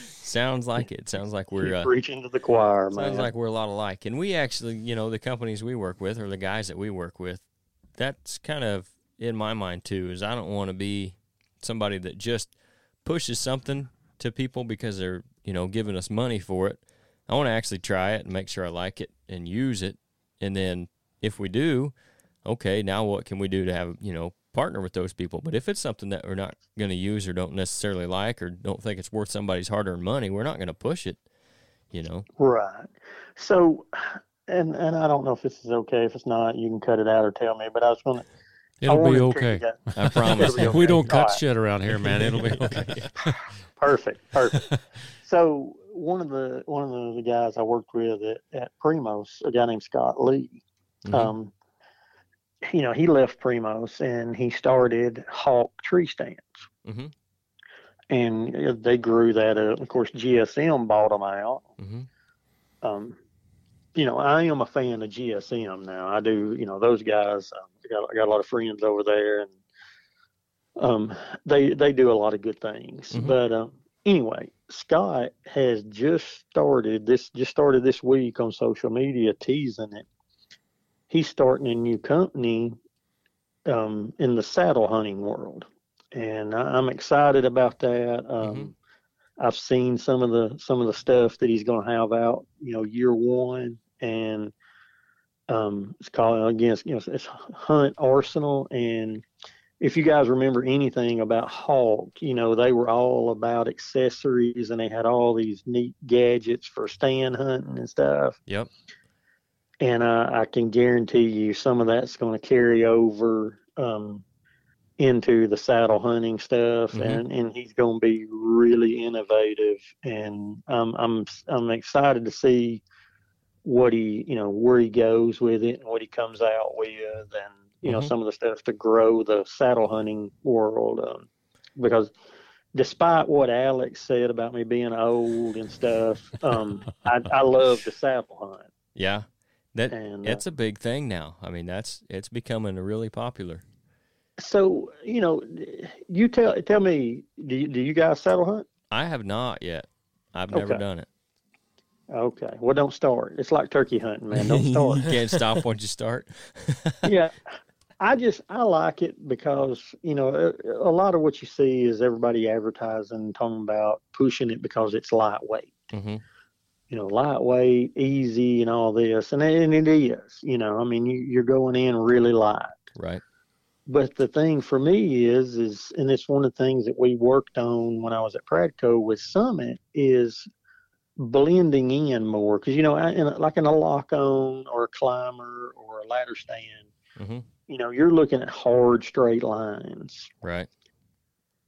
Sounds like it. Sounds like we're uh, preaching to the choir man Sounds like we're a lot alike. And we actually, you know, the companies we work with or the guys that we work with, that's kind of in my mind too, is I don't want to be somebody that just pushes something to people because they're, you know, giving us money for it. I want to actually try it and make sure I like it and use it. And then if we do, okay, now what can we do to have, you know, partner with those people? But if it's something that we're not going to use or don't necessarily like or don't think it's worth somebody's hard earned money, we're not going to push it, you know? Right. So, and and I don't know if this is okay. If it's not, you can cut it out or tell me. But I was going to. It'll be okay. I promise. It'll we don't cut All right. shit around here, man. It'll be okay. Perfect. Perfect. so one of the one of the, the guys I worked with at, at Primos, a guy named Scott Lee. Mhm. Um, you know, he left Primos and he started Hawk Tree Stands. Mhm. And uh, they grew that up. Of course, GSM bought them out. hmm um, you know, I am a fan of GSM now. I do, you know, those guys. Um, I got I got a lot of friends over there, and um, they they do a lot of good things. Mhm. But um, anyway, Scott has just started this just started this week on social media teasing it. He's starting a new company um, in the saddle hunting world, and I, I'm excited about that. Um, Mhm. I've seen some of the some of the stuff that he's going to have out, you know, year one, and um, it's called again, it's, you know, it's Hunt Arsenal. And if you guys remember anything about Hawk, you know, they were all about accessories, and they had all these neat gadgets for stand hunting and stuff. Yep. And uh, I can guarantee you, some of that's going to carry over. Um, into the saddle hunting stuff Mhm. and and he's going to be really innovative and um, I'm I'm excited to see what he you know where he goes with it and what he comes out with and you know Mhm. some of the stuff to grow the saddle hunting world um, because despite what Alex said about me being old and stuff um, I, I love the saddle hunt Yeah. That and uh, it's a big thing now. I mean, that's it's becoming really popular. so you know you tell tell me do you, do you guys saddle hunt I have not yet. I've never Okay. done it. Okay. Well, don't start. It's like turkey hunting, man. Don't you start. can't stop once you start. yeah. I just I like it because you know a, a lot of what you see is everybody advertising, talking about pushing it because it's lightweight. Mm-hmm. You know, lightweight, easy, and all this, and and it is. You know, I mean, you, you're going in really light. Right. But the thing for me is, is, and it's one of the things that we worked on when I was at Pradco with Summit is blending in more. Because you know, I- in a, like in a lock on or a climber or a ladder stand, hmm you know, you're looking at hard straight lines, Right.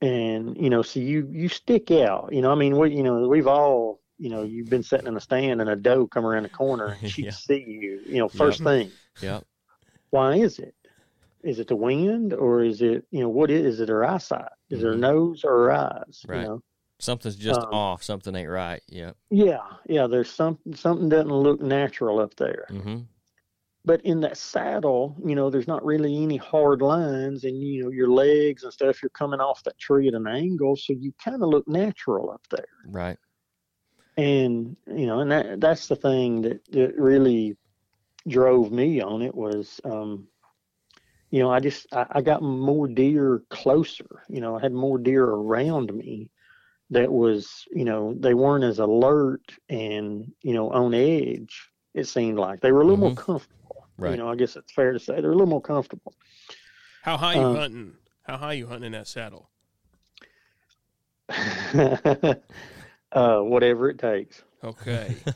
and you know, so you you stick out. You know, I mean, we, you know, we've all, you know, you've been sitting in a stand and a doe come around the corner and she Yeah. see you. You know, first thing, Yep. why is it? Is it the wind or is it, you know, what is, is it her eyesight? Is it her nose or her eyes? Right. You know? Something's just Um, off. Something ain't right. Yep. Yeah, yeah. There's something something doesn't look natural up there. hmm But in that saddle, you know, there's not really any hard lines, and you know, your legs and stuff. You're coming off that tree at an angle, so you kind of look natural up there. Right. And you know, and that that's the thing that, that really drove me on it was, um, you know, I just I, I got more deer closer. You know, I had more deer around me that was, you know, they weren't as alert and, you know, on edge, it seemed like. They were a little more Mhm. comfortable. Right. You know, I guess it's fair to say they're a little more comfortable. How high you Um, hunting? How high you hunting in that saddle? uh, whatever it takes. Okay.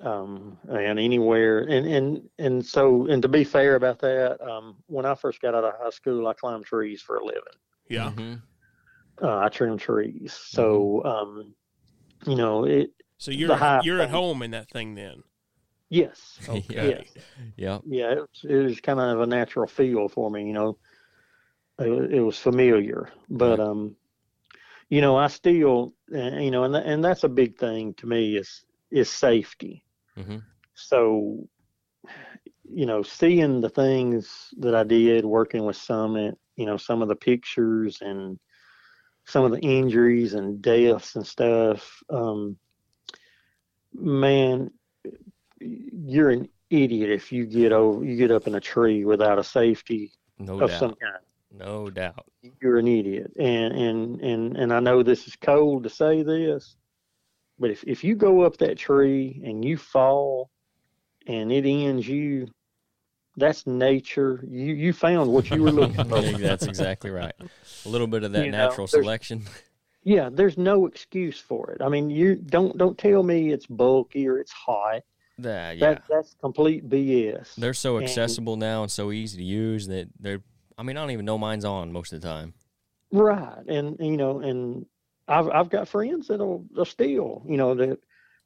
Um, and anywhere and, and and so and to be fair about that, um, when I first got out of high school, I climbed trees for a living. Yeah. Mhm. Uh, I trim trees. So um, you know, it So you're you're at home in that thing then. Yes. Okay. Yes. Yeah. yeah, it was, it was kind of a natural feel for me, you know. It, it was familiar, but Right. um, you know, I still, you know, and and that's a big thing to me is is safety. hmm So, you know, seeing the things that I did working with Summit, you know, some of the pictures and some of the injuries and deaths and stuff, um, man, you're an idiot if you get over, you get up in a tree without a safety No of doubt. some kind. No doubt. You're an idiot, and and and and I know this is cold to say this, but if if you go up that tree and you fall, and it ends you, that's nature. You you found what you were looking for. That's exactly right. A little bit of that You natural there's- selection. Yeah, there's no excuse for it. I mean, you don't don't tell me it's bulky or it's hot. Yeah, yeah. That that's complete BS. They're so and- accessible now and so easy to use that they're. I mean, I don't even know mine's on most of the time. Right, and you know, and I've I've got friends that'll they'll steal, you know, that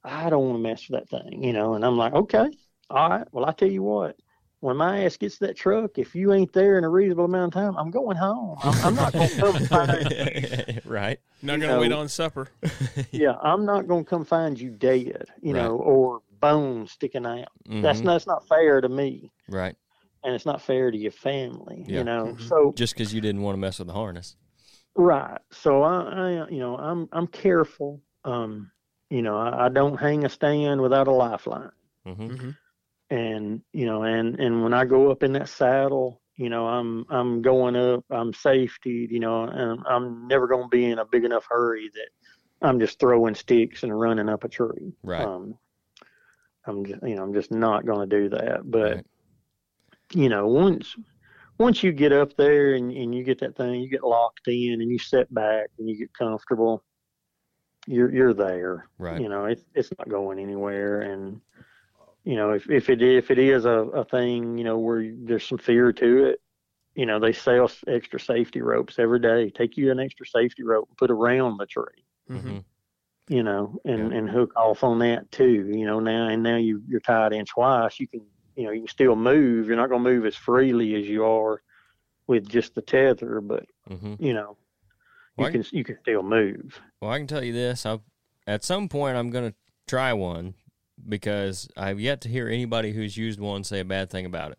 I don't want to mess with that thing, you know, and I'm like, okay, all right, well, I tell you what, when my ass gets to that truck, if you ain't there in a reasonable amount of time, I'm going home. I'm, I'm not going to come find, right. Not gonna wait on supper. yeah, I'm not going to come find you dead, you Right. know, or bones sticking out. That's Mhm. not, that's not fair to me, right. and it's not fair to your family, Yeah. you know. Mhm. So Just because you didn't want to mess with the harness. Right. So I, I you know, I'm I'm careful. Um, you know, I, I don't hang a stand without a lifeline. hmm hmm And you know, and and when I go up in that saddle, you know, I'm I'm going up. I'm safety. You know, and I'm never going to be in a big enough hurry that I'm just throwing sticks and running up a tree. Right. Um, I'm just, you know, I'm just not going to do that. But Right. you know, once once you get up there and, and you get that thing, you get locked in and you sit back and you get comfortable, you're you're there. Right. You know, it's it's not going anywhere. And you know, if if it if it is a, a thing, you know, where there's some fear to it, you know, they sell extra safety ropes every day. Take you an extra safety rope and put around the tree hmm hmm you know, and, and hook off on that too, you know, now and now you you're tied in twice. You can you know, you can still move. You're not gonna move as freely as you are with just the tether, but hmm you know, Well, you can you can still move. Well, I can tell you this: I, at some point, I'm going to try one because I've yet to hear anybody who's used one say a bad thing about it.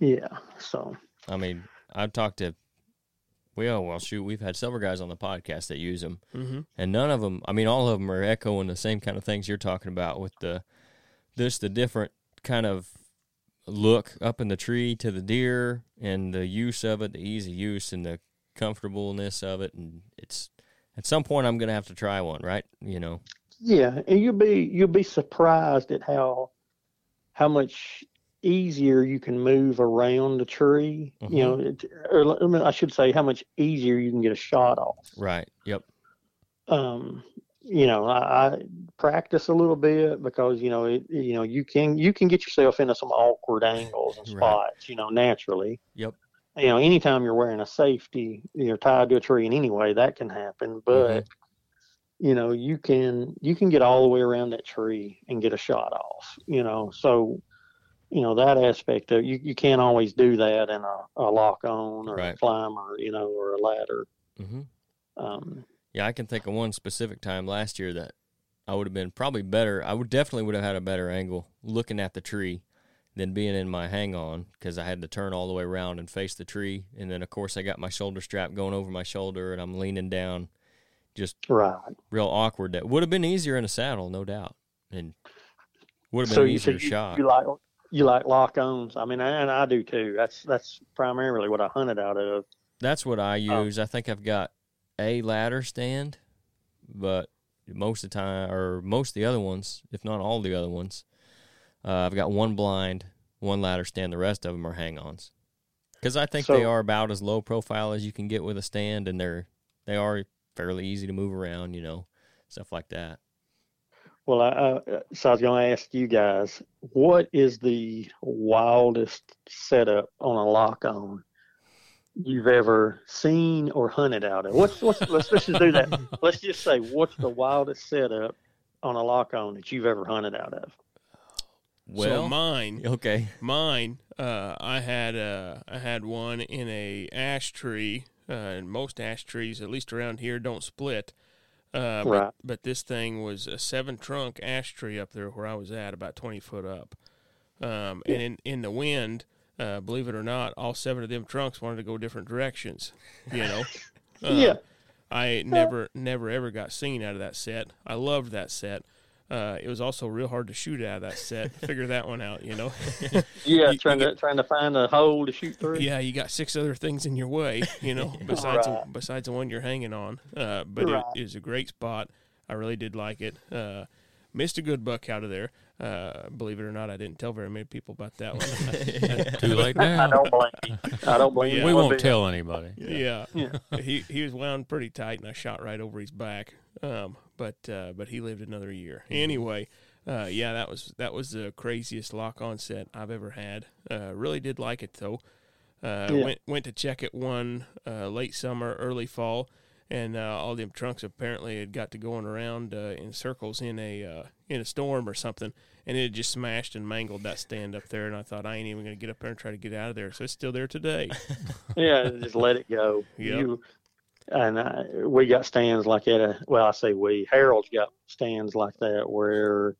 Yeah. So I mean, I've talked to, well, well, shoot, we've had several guys on the podcast that use them, hmm and none of them. I mean, all of them are echoing the same kind of things you're talking about with the, this the different kind of look up in the tree to the deer and the use of it, the easy use and the comfortableness of it, and it's at some point I'm going to have to try one, right? You know. yeah, and you'll be you'll be surprised at how how much easier you can move around the tree. You know, it, or I should say how much easier you can get a shot off. Right. Yep. um, you know, I, I practice a little bit because you know, it, you know, you can you can get yourself into some awkward angles and Right. spots, you know, naturally. Yep. You know, anytime you're wearing a safety, you're tied to a tree in any way, that can happen. But you know, you can you can get all the way around that tree and get a shot off. You know, so you know that aspect of you you can't always do that in a, a lock on or Right. a climber, you know, or a ladder. hmm Um, Yeah, I can think of one specific time last year that I would have been probably better. I would definitely would have had a better angle looking at the tree than being in my hang on because I had to turn all the way around and face the tree. And then, of course, I got my shoulder strap going over my shoulder and I'm leaning down, just right. real awkward. That would have been easier in a saddle, no doubt. And would have been so an you, so easier you, shot. you like you like lock ons. I mean, and I do too. That's that's primarily what I hunted out of. That's what I Oh. use. I think I've got a ladder stand, but most of the time, or most of the other ones, if not all the other ones, uh, I've got one blind, one ladder stand. The rest of them are hang-ons, because I think they are about as low profile as you can get with a stand, and they're they are fairly easy to move around. You know, stuff like that. Well, I, uh, so I was going to ask you guys, what is the wildest setup on a lock on you've ever seen or hunted out of? What's what's let's, let's just do that. Let's just say, what's the wildest setup on a lock on that you've ever hunted out of? Well, so mine, okay, mine, uh, I had uh, I had one in a ash tree, uh, and most ash trees, at least around here, don't split. Uh, Right. but, but this thing was a seven trunk ash tree up there where I was at, about twenty foot up. Um, and in in the wind, uh, believe it or not, all seven of them trunks wanted to go different directions. You know. Uh, yeah. I never, never, ever got seen out of that set. I loved that set. Uh, it was also real hard to shoot out of that set. Figure that one out, you know. Yeah, You- trying you to trying to find a hole to shoot through. yeah, you got six other things in your way, you know, besides the, Right. besides the one you're hanging on. Uh, but Right. it, it was a great spot. I really did like it. Uh, missed a good buck out of there. Uh, believe it or not, I didn't tell very many people about that one. Too late now. I don't blame you. I don't blame you. we won't tell anybody. yeah. Yeah. he he was wound pretty tight, and I shot right over his back. Um, but uh, but he lived another year. Anyway, uh, yeah, that was that was the craziest lock on set I've ever had. Uh, really did like it though. Uh, Yeah. Went went to check it one uh, late summer, early fall, and uh, all them trunks apparently had got to going around uh, in circles in a uh, in a storm or something, and it had just smashed and mangled that stand up there. And I thought I ain't even gonna get up there and try to get out of there, so it's still there today. Yeah, just let it go. Yep. You and I, we got stands like that. Uh, well, I say we. Harold's got stands like that where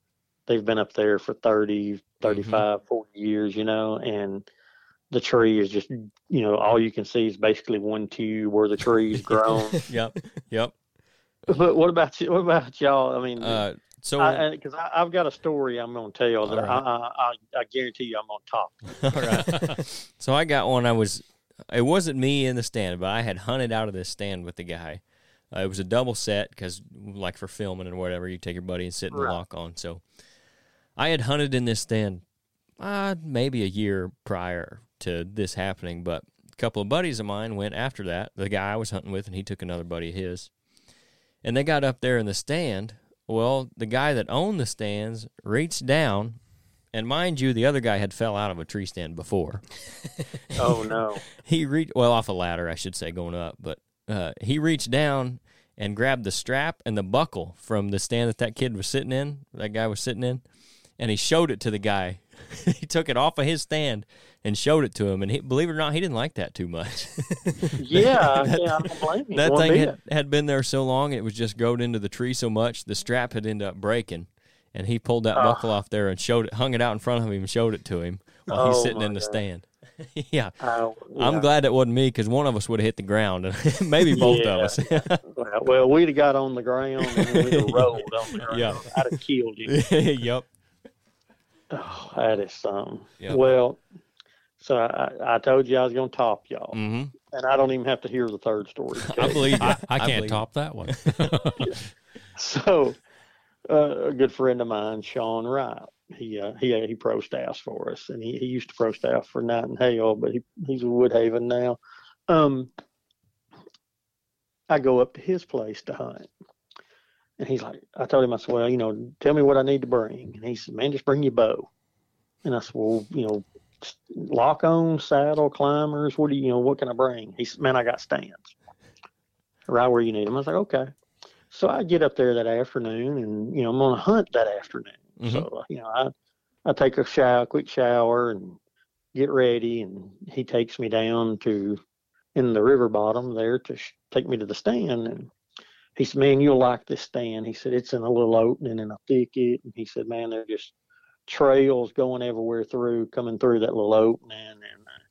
they've been up there for 30, 35, 40 years, you know, and the tree is just, you know, all you can see is basically one tube where the tree's grown. yep, yep. but what about you? What about y'all? I mean, Uh, so because I, I've got a story I'm going to tell that right. I, I, I, guarantee you I'm on top. All right. so I got one. I was. It wasn't me in the stand, but I had hunted out of this stand with the guy. Uh, it was a double set because, like for filming and whatever, you take your buddy and sit in the Right. lock on. So I had hunted in this stand uh, maybe a year prior to this happening, but a couple of buddies of mine went after that. The guy I was hunting with, and he took another buddy of his. And they got up there in the stand. Well, the guy that owned the stands reached down, and mind you, the other guy had fell out of a tree stand before. Oh no! he reached well off a ladder, I should say, going up, but uh, he reached down and grabbed the strap and the buckle from the stand that that kid was sitting in, that guy was sitting in, and he showed it to the guy. he took it off of his stand and showed it to him, and he, believe it or not, he didn't like that too much. Yeah, yeah, I don't blame you. that thing had, had been there so long, it was just growed into the tree so much, the strap had ended up breaking. And he pulled that Ah. buckle off there and showed it, hung it out in front of him, and showed it to him while he's Oh, sitting in the God. stand. yeah, Oh, I'm glad it wasn't me because one of us would have hit the ground, and maybe both of us. Well, we'd have got on the ground and we'd have rolled on the ground. Yeah. I'd have killed you. yep. Oh, that is something. Yeah. Well, so I, I told you I was going to top y'all, Mm-hmm. and I don't even have to hear the third story. I believe you. I, I can't believe top that one. So, uh, a good friend of mine, Sean Wright, he uh, he he pro staffs for us, and he, he used to pro staff for Knight and Hale, but he he's with Woodhaven now. Um, I go up to his place to hunt, and he's like, I told him, I said, well, you know, tell me what I need to bring, and he said, man, just bring your bow, and I said, well, you know, lock on, saddle, climbers, what do you, you know, what can I bring? He said, man, I got stands, right where you need them. I was like, okay. So I get up there that afternoon, and you know I'm on a hunt that afternoon. Mhm. So uh, you know I I take a shower, quick shower, and get ready, and he takes me down to in the river bottom there to sh- take me to the stand, and he said, "Man, you'll like this stand." He said, "It's in a little opening in a thicket," and he said, "Man, they're just trails going everywhere through, coming through that little opening." And uh,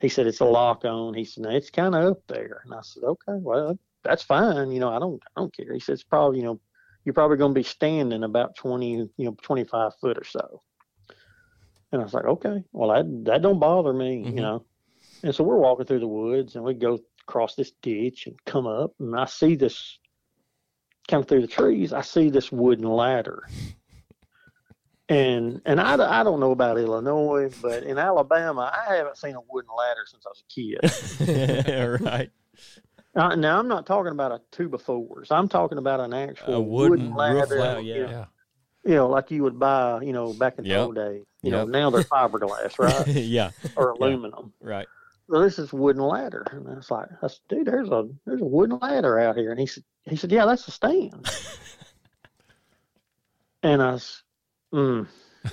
he said, "It's a lock on." He said, "No, it's kind of up there," and I said, "Okay, well." that's fine. You know, I don't, I don't care. He says, probably, you know, you're probably going to be standing about 20, you know, 25 foot or so. And I was like, okay, well that that don't bother me, Mhm. you know. And so we're walking through the woods, and we go across this ditch and come up, and I see this come through the trees. I see this wooden ladder. And and I, I don't know about Illinois, but in Alabama, I haven't seen a wooden ladder since I was a kid. right. Uh, now I'm not talking about a two by fours. I'm talking about an actual A wooden roof ladder. ladder, you yeah. know, Yeah. You know, like you would buy, you know, back in Yep. the old days. You know, now they're fiberglass, right, yeah. or aluminum. Right. So this is wooden ladder, and I was like, I said, dude, there's a there's a wooden ladder out here, and he said, he said, yeah, that's a stand. and I was,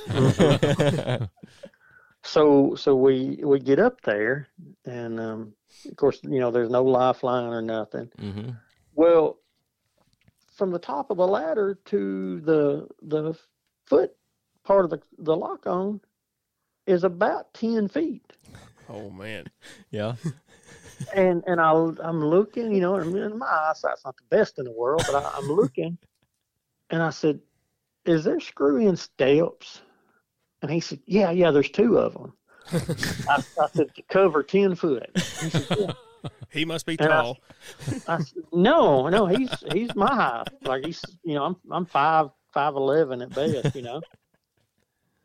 mm. so so we we get up there, and um, of course, you know, there's no lifeline or nothing. hmm Well, from the top of the ladder to the the foot part of the the lock on is about ten feet, Oh man. Yeah. and and I I'm looking, you know, and and my eyesight's not the best in the world, but I, I'm looking, and I said, "Is there screw in steps?" And he said, "Yeah, yeah, there's two of them." I, I said, "To cover ten foot." He said, "Yeah." He must be And I- tall. I s no, no, he's he's my height. Like he's, you know, I'm I'm five five eleven at best, you know.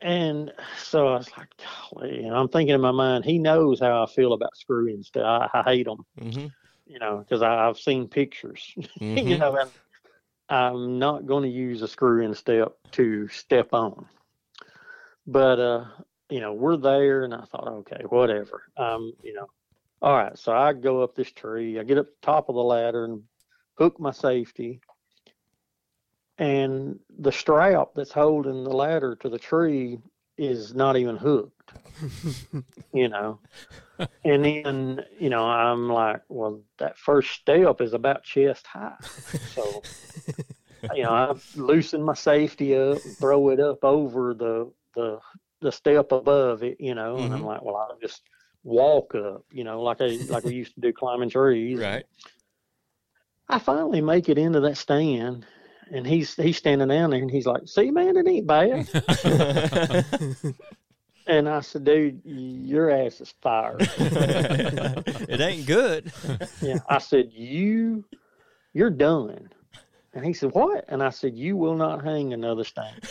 And so I was like, golly, and I'm thinking in my mind, he knows how I feel about screwing stuff. I, I hate them, hmm you know, because I've seen pictures, you Mhm. know, and I'm not going to use a screw-in step to step on. But uh, you know, we're there, and I thought, okay, whatever. Um, you know, all right. So I go up this tree. I get up the top of the ladder and hook my safety. And the strap that's holding the ladder to the tree is not even hooked. you know. And then, you know, I'm like, well, that first step is about chest high. So, you know, I loosen my safety up, throw it up over the the the step above it, you know, and I'm Mhm. like, well, I'll just walk up, you know, like I like we used to do climbing trees. Right. I finally make it into that stand, and he's he's standing down there, and he's like, "See, man, it ain't bad." and I said, "Dude, your ass is fired." it ain't good. yeah, I said, "You, you're done." And he said, "What?" And I said, "You will not hang another stand."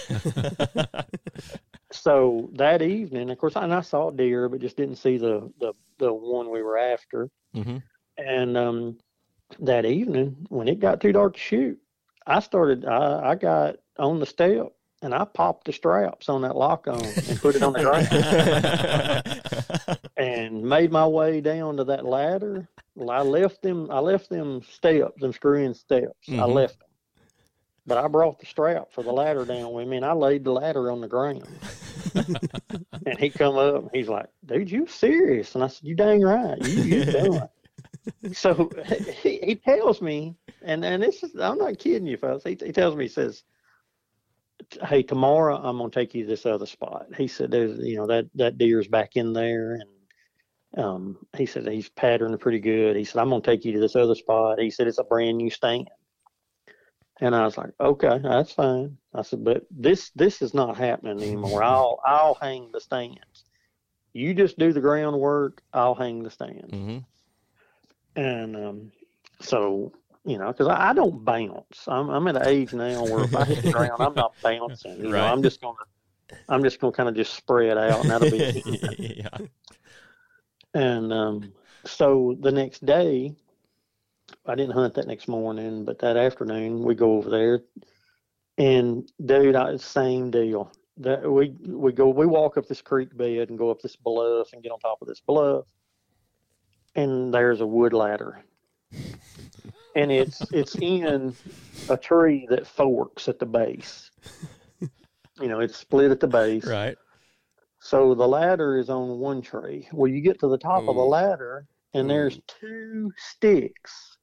so that evening, of course, and I saw deer, but just didn't see the the the one we were after. hmm And um, that evening, when it got too dark to shoot, I started. I, I got on the step and I popped the straps on that lock on and put it on the ground and made my way down to that ladder. Well, I left them. I left them steps, them screw-in steps. I Mhm. left them, but I brought the strap for the ladder down with me, and I laid the ladder on the ground. and he come up, and he's like, "Dude, you serious?" And I said, "You dang right. You you done." so he, he tells me, and and this is I'm not kidding you, fellas. He, he tells me, he says, "Hey, tomorrow I'm gonna take you to this other spot." He said, "There's you know that that deer's back in there, and um, he said he's patterning pretty good." He said, "I'm gonna take you to this other spot." He said, "It's a brand new stand." And I was like, "Okay, that's fine." I said, "But this this is not happening anymore. I'll I'll hang the stands. You just do the groundwork. I'll hang the stands." hmm and um, so you know, because I, I don't bounce. I'm I'm at an age now where if I hit the ground, I'm not bouncing. You Right. know, I'm just gonna I'm just gonna kind of just spread out, and that'll be. it. yeah. and um, so the next day, I didn't hunt that next morning, but that afternoon we go over there, and dude, I, same deal. That we we go we walk up this creek bed and go up this bluff and get on top of this bluff, and there's a wood ladder, and it's it's in a tree that forks at the base. You know, it's split at the base. Right. So the ladder is on one tree. Well, you get to the top of the ladder, and there's two sticks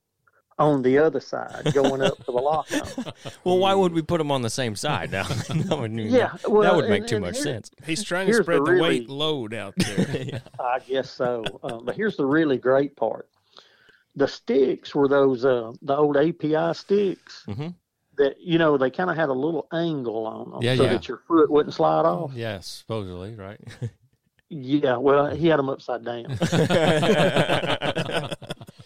on the other side going up to the lock on. Well, why would we put them on the same side now? that would, Yeah, well, that would make and- too and much here- sense. He's trying to spread the the, really- weight load out there. yeah. I guess so. Um, but here's the really great part: the sticks were those uh, the old API sticks, hmm that you know they kind of had a little angle on them Yeah, so yeah. that your foot wouldn't slide off. Yes, supposedly, right? Yeah, well, he had them upside down.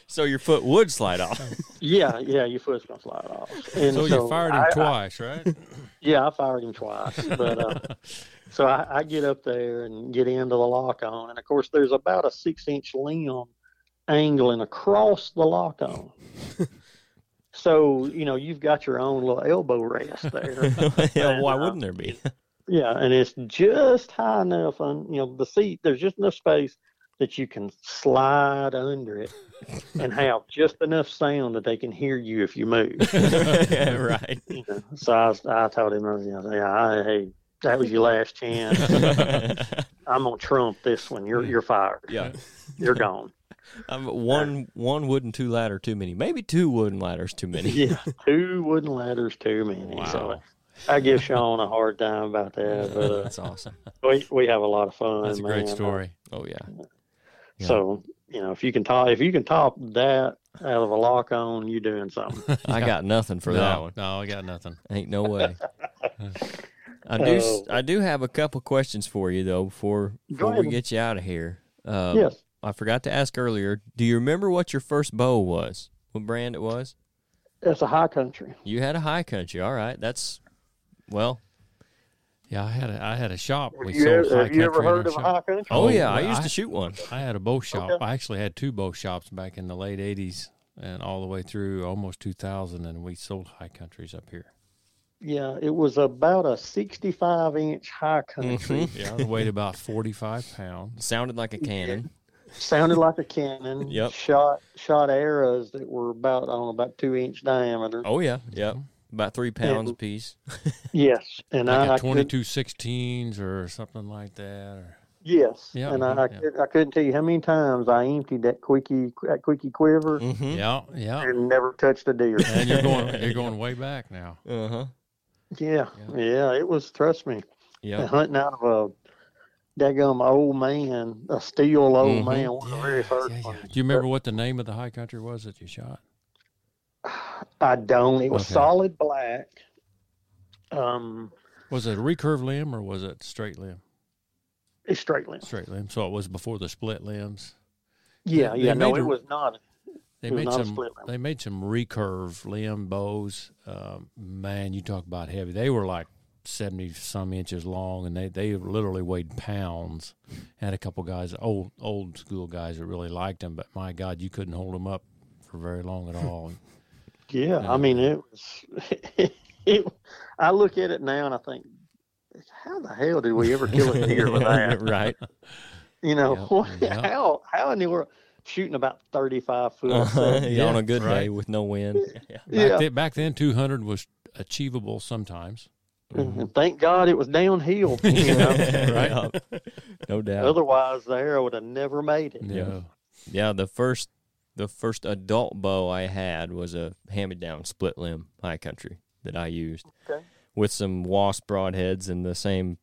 so your foot would slide off. yeah, yeah, your foot's gonna slide off. And so, you fired him I- I- twice, right? Yeah, I fired him twice. But uh, so I, I get up there and get into the lock on, and of course there's about a six inch limb angling across the lock on. so you know you've got your own little elbow rest there. yeah, why And, uh, wouldn't there be? yeah, and it's just high enough on you know the seat. There's just enough space that you can slide under it and have just enough sound that they can hear you if you move. right. You know, so I, I told him, you know, yeah, I, hey, that was your last chance. I'm gonna trump this one. You're you're fired. yeah. You're gone. Um, one one wooden two ladder too many. Maybe two wooden ladders too many. Yeah, two wooden ladders too many. So I give Sean a hard time about that, but uh, That's awesome. we we have a lot of fun. That's a great man. story. Oh yeah. Yeah. So you know, if you can top if you can top that out of a lock on, you're doing something. I got nothing for no, that one. No, I got nothing. Ain't no way. I do. s- Oh. I do have a couple questions for you though before Go before we get you out of here. Um, yes, I forgot to ask earlier. Do you remember what your first bow was? What brand it was? that's a high country. You had a high country. All right. That's well. Yeah, I had a I had a shop. We you, sold ever, high have you ever country heard our of a shop. high country? Oh, Oh, yeah, I well, used to shoot one. I had a bow shop. Okay. I actually had two bow shops back in the late '80s and all the way through almost 2000, and we sold high countries up here. Yeah, it was about a 65 inch high country. Mhm. Yeah, it weighed about 45 pounds. Sounded like a cannon. Sounded like a cannon. Yep. Shot shot arrows that were about I don't know about two inch diameter. Oh yeah. Yep. About three pounds Yeah. apiece. Yes, and Like I, a I could, 22 16s or something like that. Or, yes, Yeah, and I, I, yeah. could, I couldn't tell you how many times I emptied that quickie that quickie quiver Mm-hmm. yeah, yeah. and never touched a deer. And you're going you're going way back now. Uh huh. yeah, yeah, it was. Trust me, Yep. hunting out of a daggum old man, a steel old Mhm. man, one of the very first Yeah, yeah. ones. Do you remember what the name of the high country was that you shot? I don't. It was Okay. solid black. Um, Was it a recurve limb or was it straight limb? it's straight limb. Straight limb. So it was before the split limbs. Yeah, They yeah. No, made it a- was not. They made some. They made some recurve limb bows. Um, man, you talk about heavy. They were like seventy some inches long, and they they literally weighed pounds. Had a couple guys, old old school guys, that really liked them, but my God, you couldn't hold them up for very long at all. Yeah, Yeah. I mean it was. it, I look at it now and I think, how the hell did we ever kill a deer with that? right. You know, Yep, what, yep. how how in the world shooting about thirty five foot? Uh-huh. so- Yeah, on a good day with no wind. Yeah. Back, Yeah. then, back then, two hundred was achievable sometimes. And thank God it was downhill. You know, right. No doubt. otherwise the arrow would have never made it. Yeah. Yeah, the first the first adult bow I had was a hand me down split limb high country that I used Okay. with some wasp broadheads and the same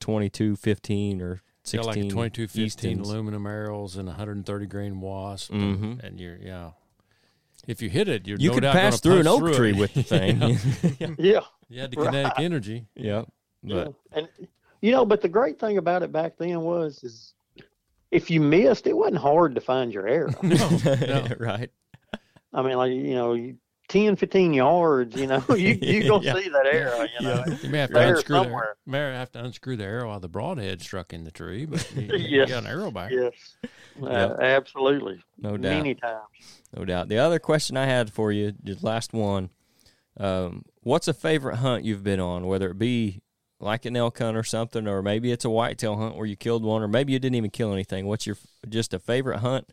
22 15 or Yeah, 16 like a 22, 15 Eastons. aluminum arrows and 130 grain wasp. Mhm. And you're, yeah. If you hit it, you're You no could doubt pass through an oak through tree it. with the thing. yeah. Yeah, You had the kinetic Right. energy. yeah. But yeah. And you know, but the great thing about it back then was is if you missed, it wasn't hard to find your arrow. No, no. right. I mean, like you know, you, 10, 15 yards, you know, you you gonna Yeah. see that arrow, you know. You may have to There unscrew the, somewhere. may have to unscrew the arrow while the broadhead struck in the tree, but you, you got an arrow back. Yes, uh, Yep. absolutely, No doubt. many times. No doubt. The other question I had for you, the last one, um, what's a favorite hunt you've been on, whether it be like an elk hunt or something, or maybe it's a whitetail hunt where you killed one, or maybe you didn't even kill anything. What's your just a favorite hunt,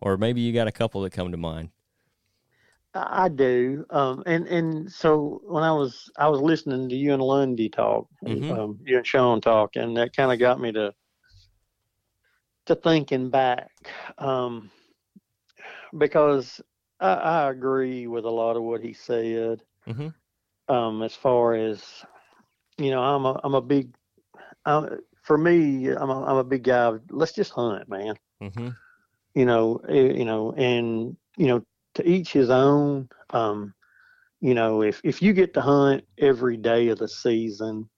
or maybe you got a couple that come to mind? I do, um, and and so when I was I was listening to you and Lundy talk, Mhm. um, you and Sean talk, and that kind of got me to to thinking back, um, because I, I agree with a lot of what he said. Mhm. Um, as far as you know, I'm a I'm a big, i for me, I'm a, I'm a big guy. of, Let's just hunt, man Mm-hmm. you know, eh, you know, and you know, to each his own. Um, you know, if if you get to hunt every day of the season,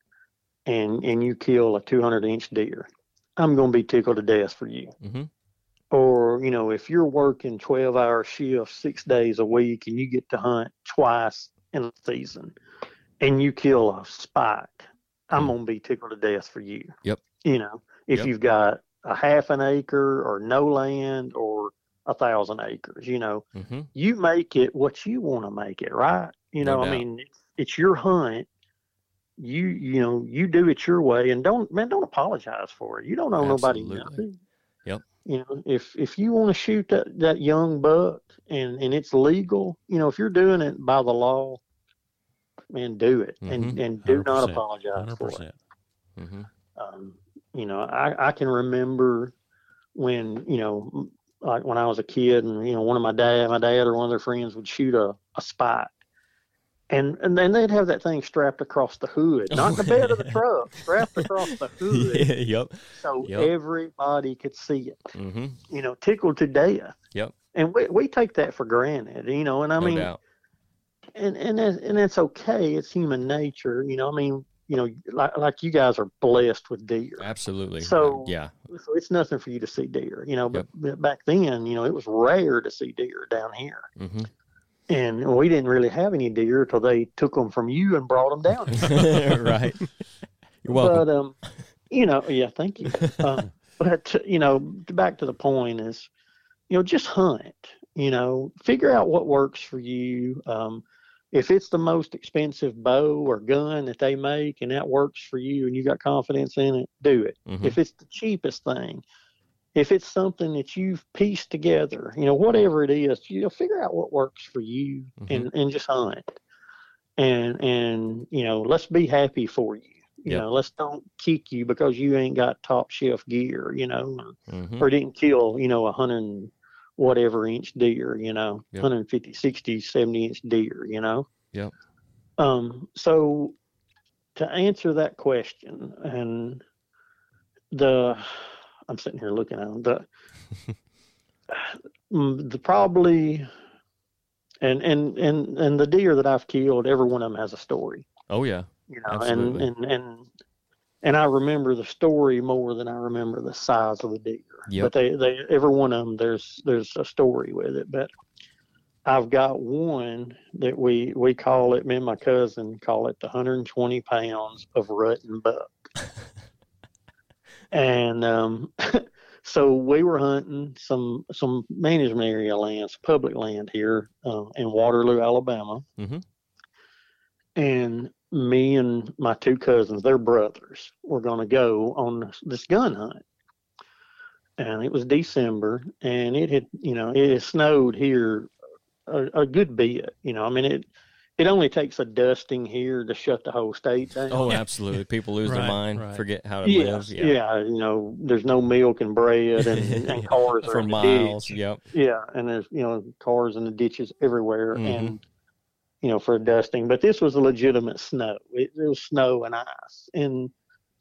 and and you kill a 200 inch deer, I'm going to be tickled to death for you. Mm-hmm. Or you know, if you're working 12 hour shifts six days a week and you get to hunt twice in a season, and you kill a spike, I'm Mm. going to be tickled to death for you. Yep. You know, if Yep. you've got a half an acre or no land or a thousand acres, you know, Mm-hmm. you make it what you want to make it, right? You No know, I mean, it's, it's your hunt. You you know, you do it your way, and don't man, don't apologize for it. You don't owe nobody nothing. Yep. You know, if if you want to shoot that that young buck and and it's legal, you know, if you're doing it by the law, man, do it, and Mhm. and do not 100%, apologize Hundred for it. Mm-hmm. um, you know, I, I can remember when, you know, like when I was a kid and, you know, one of my dad, my dad or one of their friends would shoot a, a spike. And and then they'd have that thing strapped across the hood, not the bed of the truck, strapped across the hood, yeah, yep. so Yep. everybody could see it. Mm-hmm. You know, tickled to death. Yep. And we we take that for granted, you know. And I no mean, doubt. And and that's, and it's okay. It's human nature, you know. I mean, you know, like like you guys are blessed with deer. Absolutely. So- yeah. so it's nothing for you to see deer, you know. But, but back then, you know, it was rare to see deer down here, Mm-hmm. and we didn't really have any deer till they took them from you and brought them down. right. You're welcome. But um, you know, yeah, thank you. Um, but you know, back to the point is, you know, just hunt. You know, figure out what works for you. Um, if it's the most expensive bow or gun that they make and that works for you and you got confidence in it, do it. Mhm. if it's the cheapest thing, if it's something that you've pieced together, you know, whatever it is, you know, figure out what works for you and, and just hunt. And and you know, let's be happy for you. You Yep. know, let's don't kick you because you ain't got top shelf gear, you know, Mhm. or didn't kill, you know, a hundred and whatever inch deer, you know, Yep. 150, 60, 70 inch deer, you know. Yep. Um, so to answer that question and the I'm sitting here looking at them, the mm, the probably and and and and the deer that I've killed, every one of them has a story Oh yeah. you know, Absolutely. and and and and I remember the story more than I remember the size of the deer. Yep. But they they every one of them there's there's a story with it. But I've got one that we we call it. Me and my cousin call it the 120 pounds of rutting buck. and um, so we were hunting some some management area lands, public land here uh, in Waterloo, Alabama. Mhm. And me and my two cousins, they're brothers, were going to go on this, this gun hunt. And it was December, and it had, you know, it had snowed here a, a good bit. You know, I mean, it it only takes a dusting here to shut the whole state down. Oh, absolutely. People lose their mind, right. forget how to yeah, live. yeah, yeah, You know, there's no milk and bread, and, and cars are For in the miles. ditch. Yep. Yeah, and there's you know cars in the ditches everywhere, Mhm. and you know for dusting. But this was a legitimate snow. It, it was snow and ice, and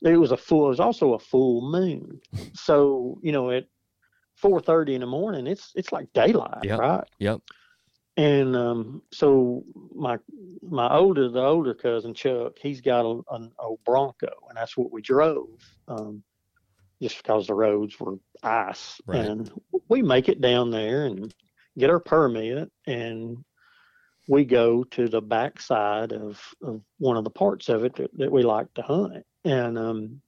it was a full. It was also a full moon. So you know at four thirty in the morning, it's it's like daylight, Yep. right? Yep. And um, so my my older the older cousin Chuck, he's got a, an old Bronco, and that's what we drove. Um, just because the roads were ice, Right. and we make it down there and get our permit, and we go to the backside of, of one of the parts of it that, that we like to hunt, and um,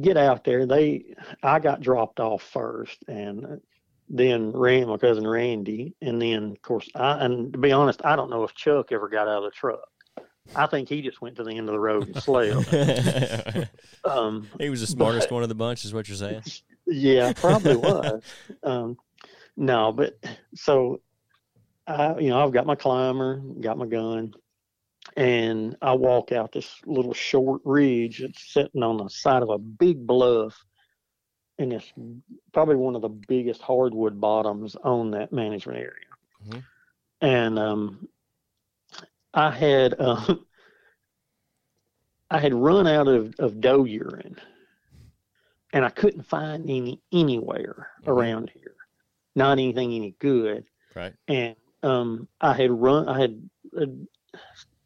get out there. They I got dropped off first, and then Rand, my cousin Randy, and then of course I. And to be honest, I don't know if Chuck ever got out of the truck. I think he just went to the end of the road and slept. Um, he was the smartest one of the bunch, is what you're saying. yeah, probably was. Um, no, but so I, you know, I've got my climber, got my gun, and I walk out this little short ridge that's sitting on the side of a big bluff, and it's probably one of the biggest hardwood bottoms on that management area. Mhm. And um, I had uh, I had run out of, of doe urine, and I couldn't find any anywhere Mhm. around here, not anything any good Right. and um, I had run, I had uh,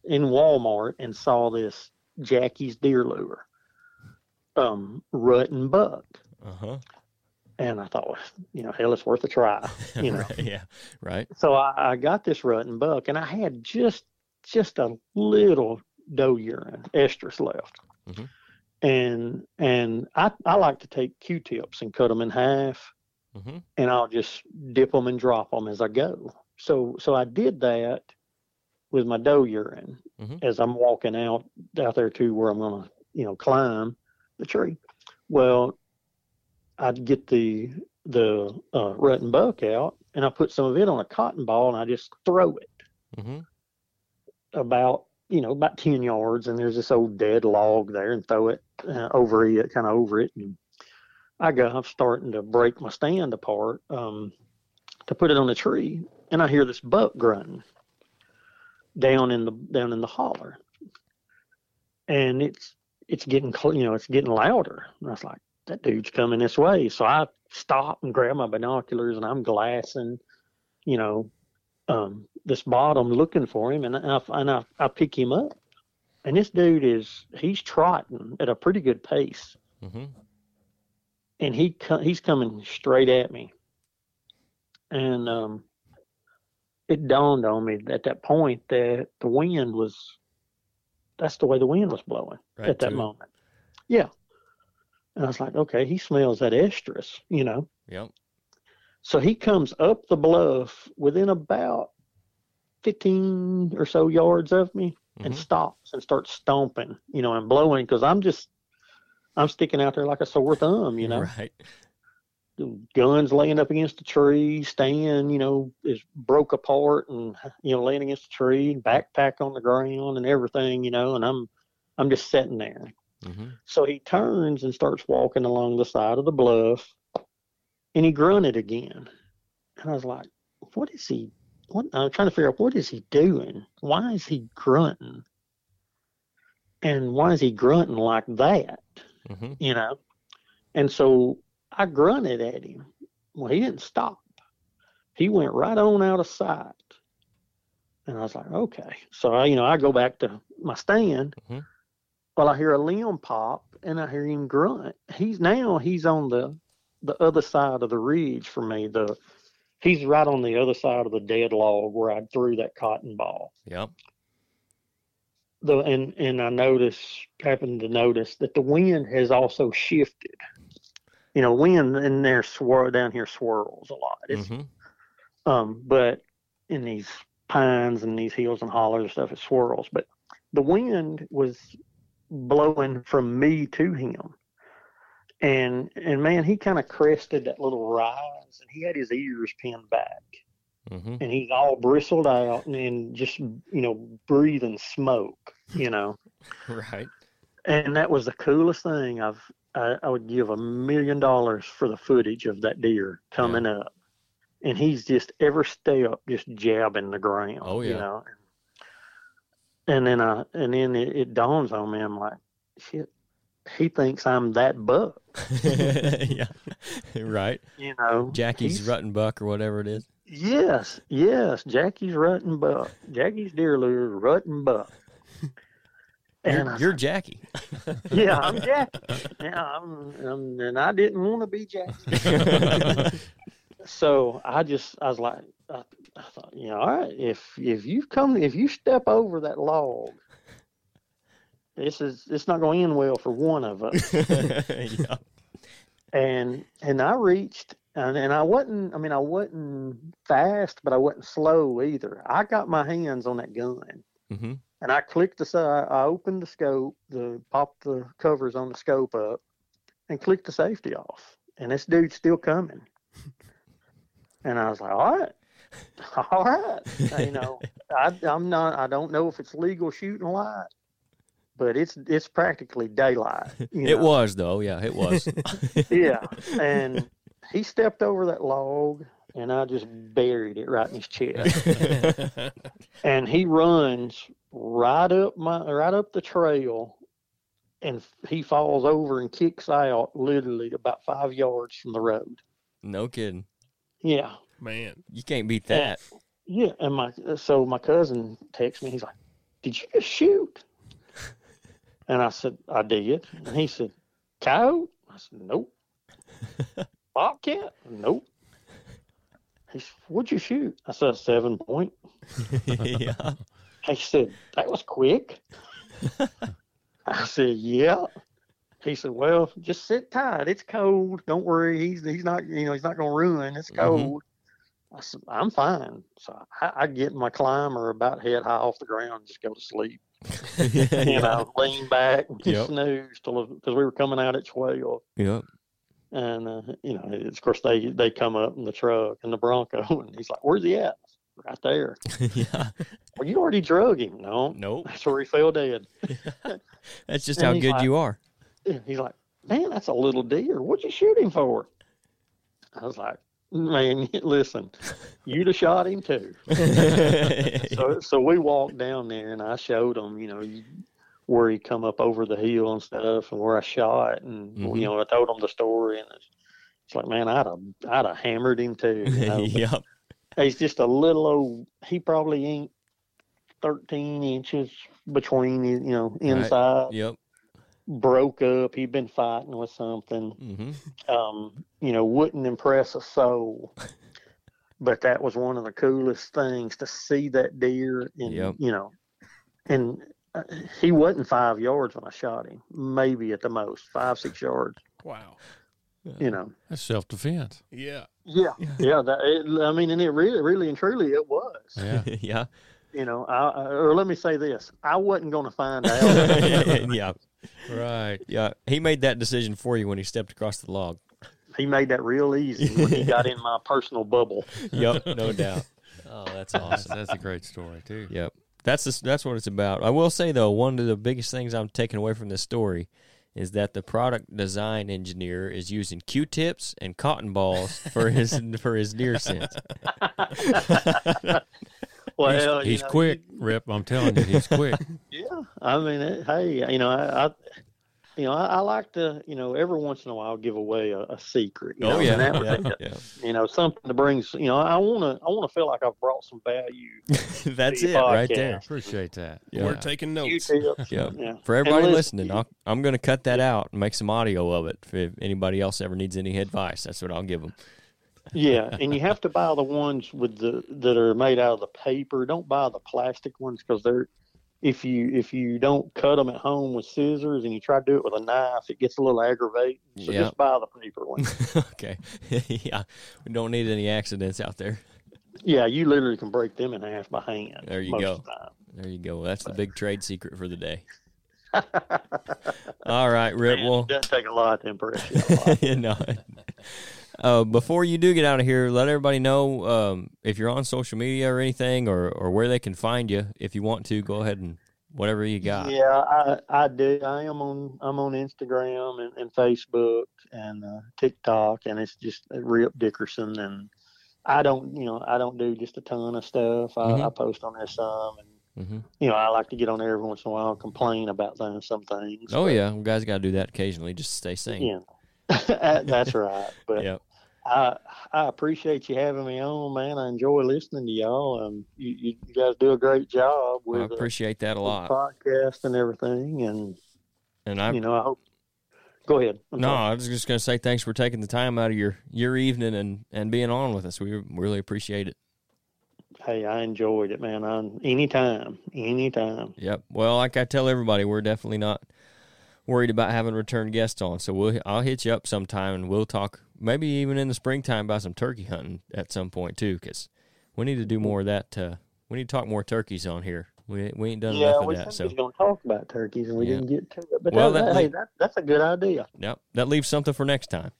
in Walmart and saw this Jackie's deer lure, um, rut and buck, Uh huh. and I thought, you know, hell, it's worth a try. You know, yeah. Right. so I, I got this rut and buck, and I had just just a little doe urine estrus left, Mhm. and and I I like to take Q-tips and cut them in half, Mm-hmm. and I'll just dip them and drop them as I go. So so I did that with my doe urine Mhm. as I'm walking out out there to where I'm gonna you know climb the tree. Well, I'd get the the uh, rut and buck out, and I put some of it on a cotton ball, and I just throw it Mm-hmm. about you know about ten yards, and there's this old dead log there, and throw it uh, over it, kind of over it, and I go, I'm starting to break my stand apart um, to put it on the tree, and I hear this buck grunting down in the down in the holler, and it's it's getting you know it's getting louder, and I was like, that dude's coming this way, so I stop and grab my binoculars, and I'm glassing, you know, um, this bottom looking for him, and I and I, I pick him up, and this dude is he's trotting at a pretty good pace. Mm-hmm. and he he's coming straight at me. And um, it dawned on me at that point that the wind was that's the way the wind was blowing Right. at that to it. moment. Yeah. And I was like, okay, he smells that estrus, you know. Yep. So he comes up the bluff within about 15 or so yards of me and Mhm. stops and starts stomping, you know, and blowing because I'm just, I'm sticking out there like a sore thumb, you know Right. Guns laying up against the tree, stand, you know, is broke apart and you know, laying against the tree, backpack on the ground and everything, you know, and I'm I'm just sitting there. Mm-hmm. So he turns and starts walking along the side of the bluff and he grunted again. And I was like, What is he what I'm trying to figure out what is he doing? Why is he grunting? And why is he grunting like that? Mm-hmm. you know. And so I grunted at him. Well, he didn't stop. He went right on out of sight. And I was like, okay. So I, you know, I go back to my stand. Mhm. Well, I hear a limb pop and I hear him grunt. He's now he's on the the other side of the ridge for me. The he's right on the other side of the dead log where I threw that cotton ball Yep. the and and I notice happened to notice that the wind has also shifted. You know, wind in there swirl down here swirls a lot. It's Mm-hmm. um, but in these pines and these hills and hollers and stuff, it swirls. But the wind was blowing from me to him, and and man, he kind of crested that little rise, and he had his ears pinned back Mm-hmm. and he's all bristled out and, and just you know breathing smoke you know Right. and that was the coolest thing i've i, I would give a million dollars for the footage of that deer coming up and he's just every step just jabbing the ground Oh, yeah. you yeah. know and then i and then it, it dawns on me i'm like shit he thinks i'm that buck yeah. right. you know Jackie's rutting buck or whatever it is. Yes, yes. Jackie's rutting buck. Jackie's deer lure rutting buck. And You're, you're Jackie. yeah, I'm Jackie. Yeah, I'm, I'm, and I didn't want to be Jackie. so I just, I was like, I, I thought, you know, all right, if if you come, if you step over that log, this is, it's not going to end well for one of us. yeah. and and I reached and, and I wasn't I mean I wasn't fast but I wasn't slow either. I got my hands on that gun Mm-hmm. And I clicked the side I opened the scope, the popped the covers on the scope up and clicked the safety off. And this dude's still coming. And I was like, All right. All right. you know, I I'm not I don't know if it's legal shooting light, but it's it's practically daylight. you It know? was though. Yeah, it was. yeah. And he stepped over that log and I just buried it right in his chest. and he runs right up my right up the trail and he falls over and kicks out literally about five yards from the road. no kidding. Yeah. Man, You can't beat that. Yeah, and my so my cousin texts me. He's like, "Did you just shoot?" And I said, "I did." And he said, "Coyote?" I said, "Nope." Bobcat? Nope. He said, "What'd you shoot?" I said, "Seven point." yeah. He said, "That was quick." I said, "Yeah." He said, "Well, just sit tight. It's cold. Don't worry. He's he's not you know he's not gonna ruin. It's Mhm. cold." I said, "I'm fine." So I, I get my climber about head high off the ground, and just go to sleep. You I lean back, and Yep. snooze till because we were coming out at twelve, Yep. And uh, you know, it's, of course they they come up in the truck and the Bronco, and he's like, "Where's he at?" Right there. yeah. Well, you already drug him. No, Nope. that's where he fell dead. That's just And how good like- you are. He's like, man, that's a little deer. What'd you shoot him for? I was like, man, listen, you'd have shot him too. So, so we walked down there and I showed him, you know, you- where he come up over the hill and stuff and where I shot. And, Mhm. you know, I told him the story and it's, it's like, man, I'd have, I'd have hammered him too. You know? Yep. He's just a little old, he probably ain't 13 inches between, you know, inside, Yep. broke up. He'd been fighting with something. hmm um, you know, wouldn't impress a soul. But that was one of the coolest things to see that deer, and Yep. you know, and he wasn't five yards when I shot him, maybe at the most five six yards. Wow. You know, That's self defense. Yeah. yeah, yeah. That it, I mean, and it really, really and truly, it was. Yeah. yeah. You know, I, I- or let me say this: I wasn't going to find out. yeah. right. Yeah. He made that decision for you when he stepped across the log. he made that real easy when he got in my personal bubble. Yep. No doubt. Oh, that's That's, awesome. that's a great story too. Yep. That's the, that's what it's about. I will say though, one of the biggest things I'm taking away from this story is that the product design engineer is using Q-tips and cotton balls for his for his deer scents. Well, he's he's know, quick, Rip. I'm telling you, he's quick. Yeah, I mean, it, hey, you know, I, I you know, I, I like to, you know, every once in a while give away a, a secret. You Oh know, yeah, that was yeah, it. yeah. You know, something that brings, you know, I want to, I want to feel like I've brought some value. That's The it right there. Appreciate that. Yeah. We're taking notes. Q-tips. Yep. Yeah. For everybody listen, listening, I'll, I'm going to cut that out and make some audio of it. If anybody else ever needs any advice, that's what I'll give them. yeah, and you have to buy the ones with the that are made out of the paper. Don't buy the plastic ones because they're if you if you don't cut them at home with scissors and you try to do it with a knife, it gets a little aggravating. So Yeah. just buy the paper ones. okay. yeah. We don't need any accidents out there. yeah, you literally can break them in half by hand. There you go. Of the. There you go. That's the big trade secret for the day. All right, Rip. Man, Well, it doesn't take a lot to impress you. no. Uh, before you do get out of here, let everybody know um, if you're on social media or anything, or, or where they can find you. If you want to, go ahead and whatever you got. Yeah, I I do. I am on I'm on Instagram and, and Facebook and uh, TikTok, and it's just Rip Dickerson. And I don't, you know, I don't do just a ton of stuff. I, Mhm. I post on there some, and hmm you know, I like to get on there every once in a while and complain about things, some things. Oh but, yeah, well, guys got to do that occasionally just to stay sane. Yeah, that's right. But Yep. I I appreciate you having me on, man. I enjoy listening to y'all. Um, you, you you guys do a great job I with uh, appreciate that a lot. podcast and everything, and And I you know, I hope. Go ahead. I'm no, sorry. I was just gonna say thanks for taking the time out of your your evening and and being on with us. We really appreciate it. Hey, I enjoyed it, man. I, anytime, anytime. Yep. Well, like I tell everybody, we're definitely not worried about having return guests on. So we'll I'll hit you up sometime and we'll talk maybe even in the springtime about some turkey hunting at some point too, because we need to do more of that. Uh, we need to talk more turkeys on here. We we ain't done yeah, enough of that. So we was going to talk about turkeys, and we Yeah. didn't get to it. But Well, that, that hey, that, that's a good idea. yep, that leaves something for next time.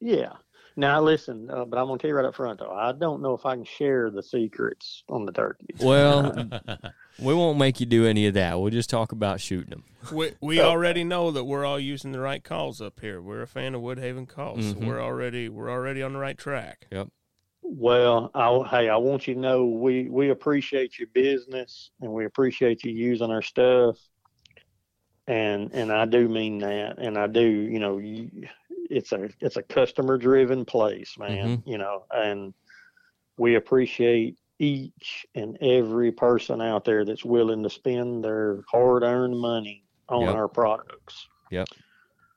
Yeah. Now listen, uh, but I'm going to tell you right up front, though. I don't know if I can share the secrets on the turkeys. Well, we won't make you do any of that. We'll just talk about shooting them. We we already know that we're all using the right calls up here. We're a fan of Woodhaven calls. Mhm. So we're already we're already on the right track. Yep. Well, I, hey, I want you to know we we appreciate your business and we appreciate you using our stuff, and and I do mean that, and I do, you know, you, it's a it's a customer driven place, man, Mm-hmm. you know, and we appreciate each and every person out there that's willing to spend their hard-earned money on Yep. our products. Yep.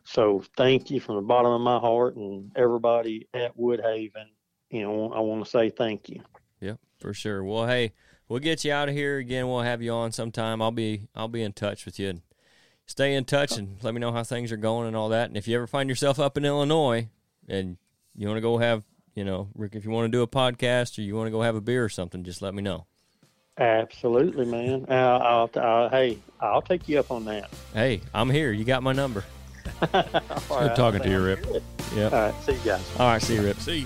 So thank you from the bottom of my heart and everybody at Woodhaven. You know, I want to say thank you. Yep, for sure. Well, hey, we'll get you out of here again. We'll have you on sometime. I'll be I'll be in touch with you. And stay in touch and let me know how things are going and all that. And if you ever find yourself up in Illinois and you want to go have, you know, Rick, if you want to do a podcast or you want to go have a beer or something, just let me know. Absolutely, man. Uh, I'll, I'll, hey, I'll take you up on that. Hey, I'm here. You got my number. All Good talking to you, Rip. All Yep. right, see you guys. All right, see you, Rip. See ya.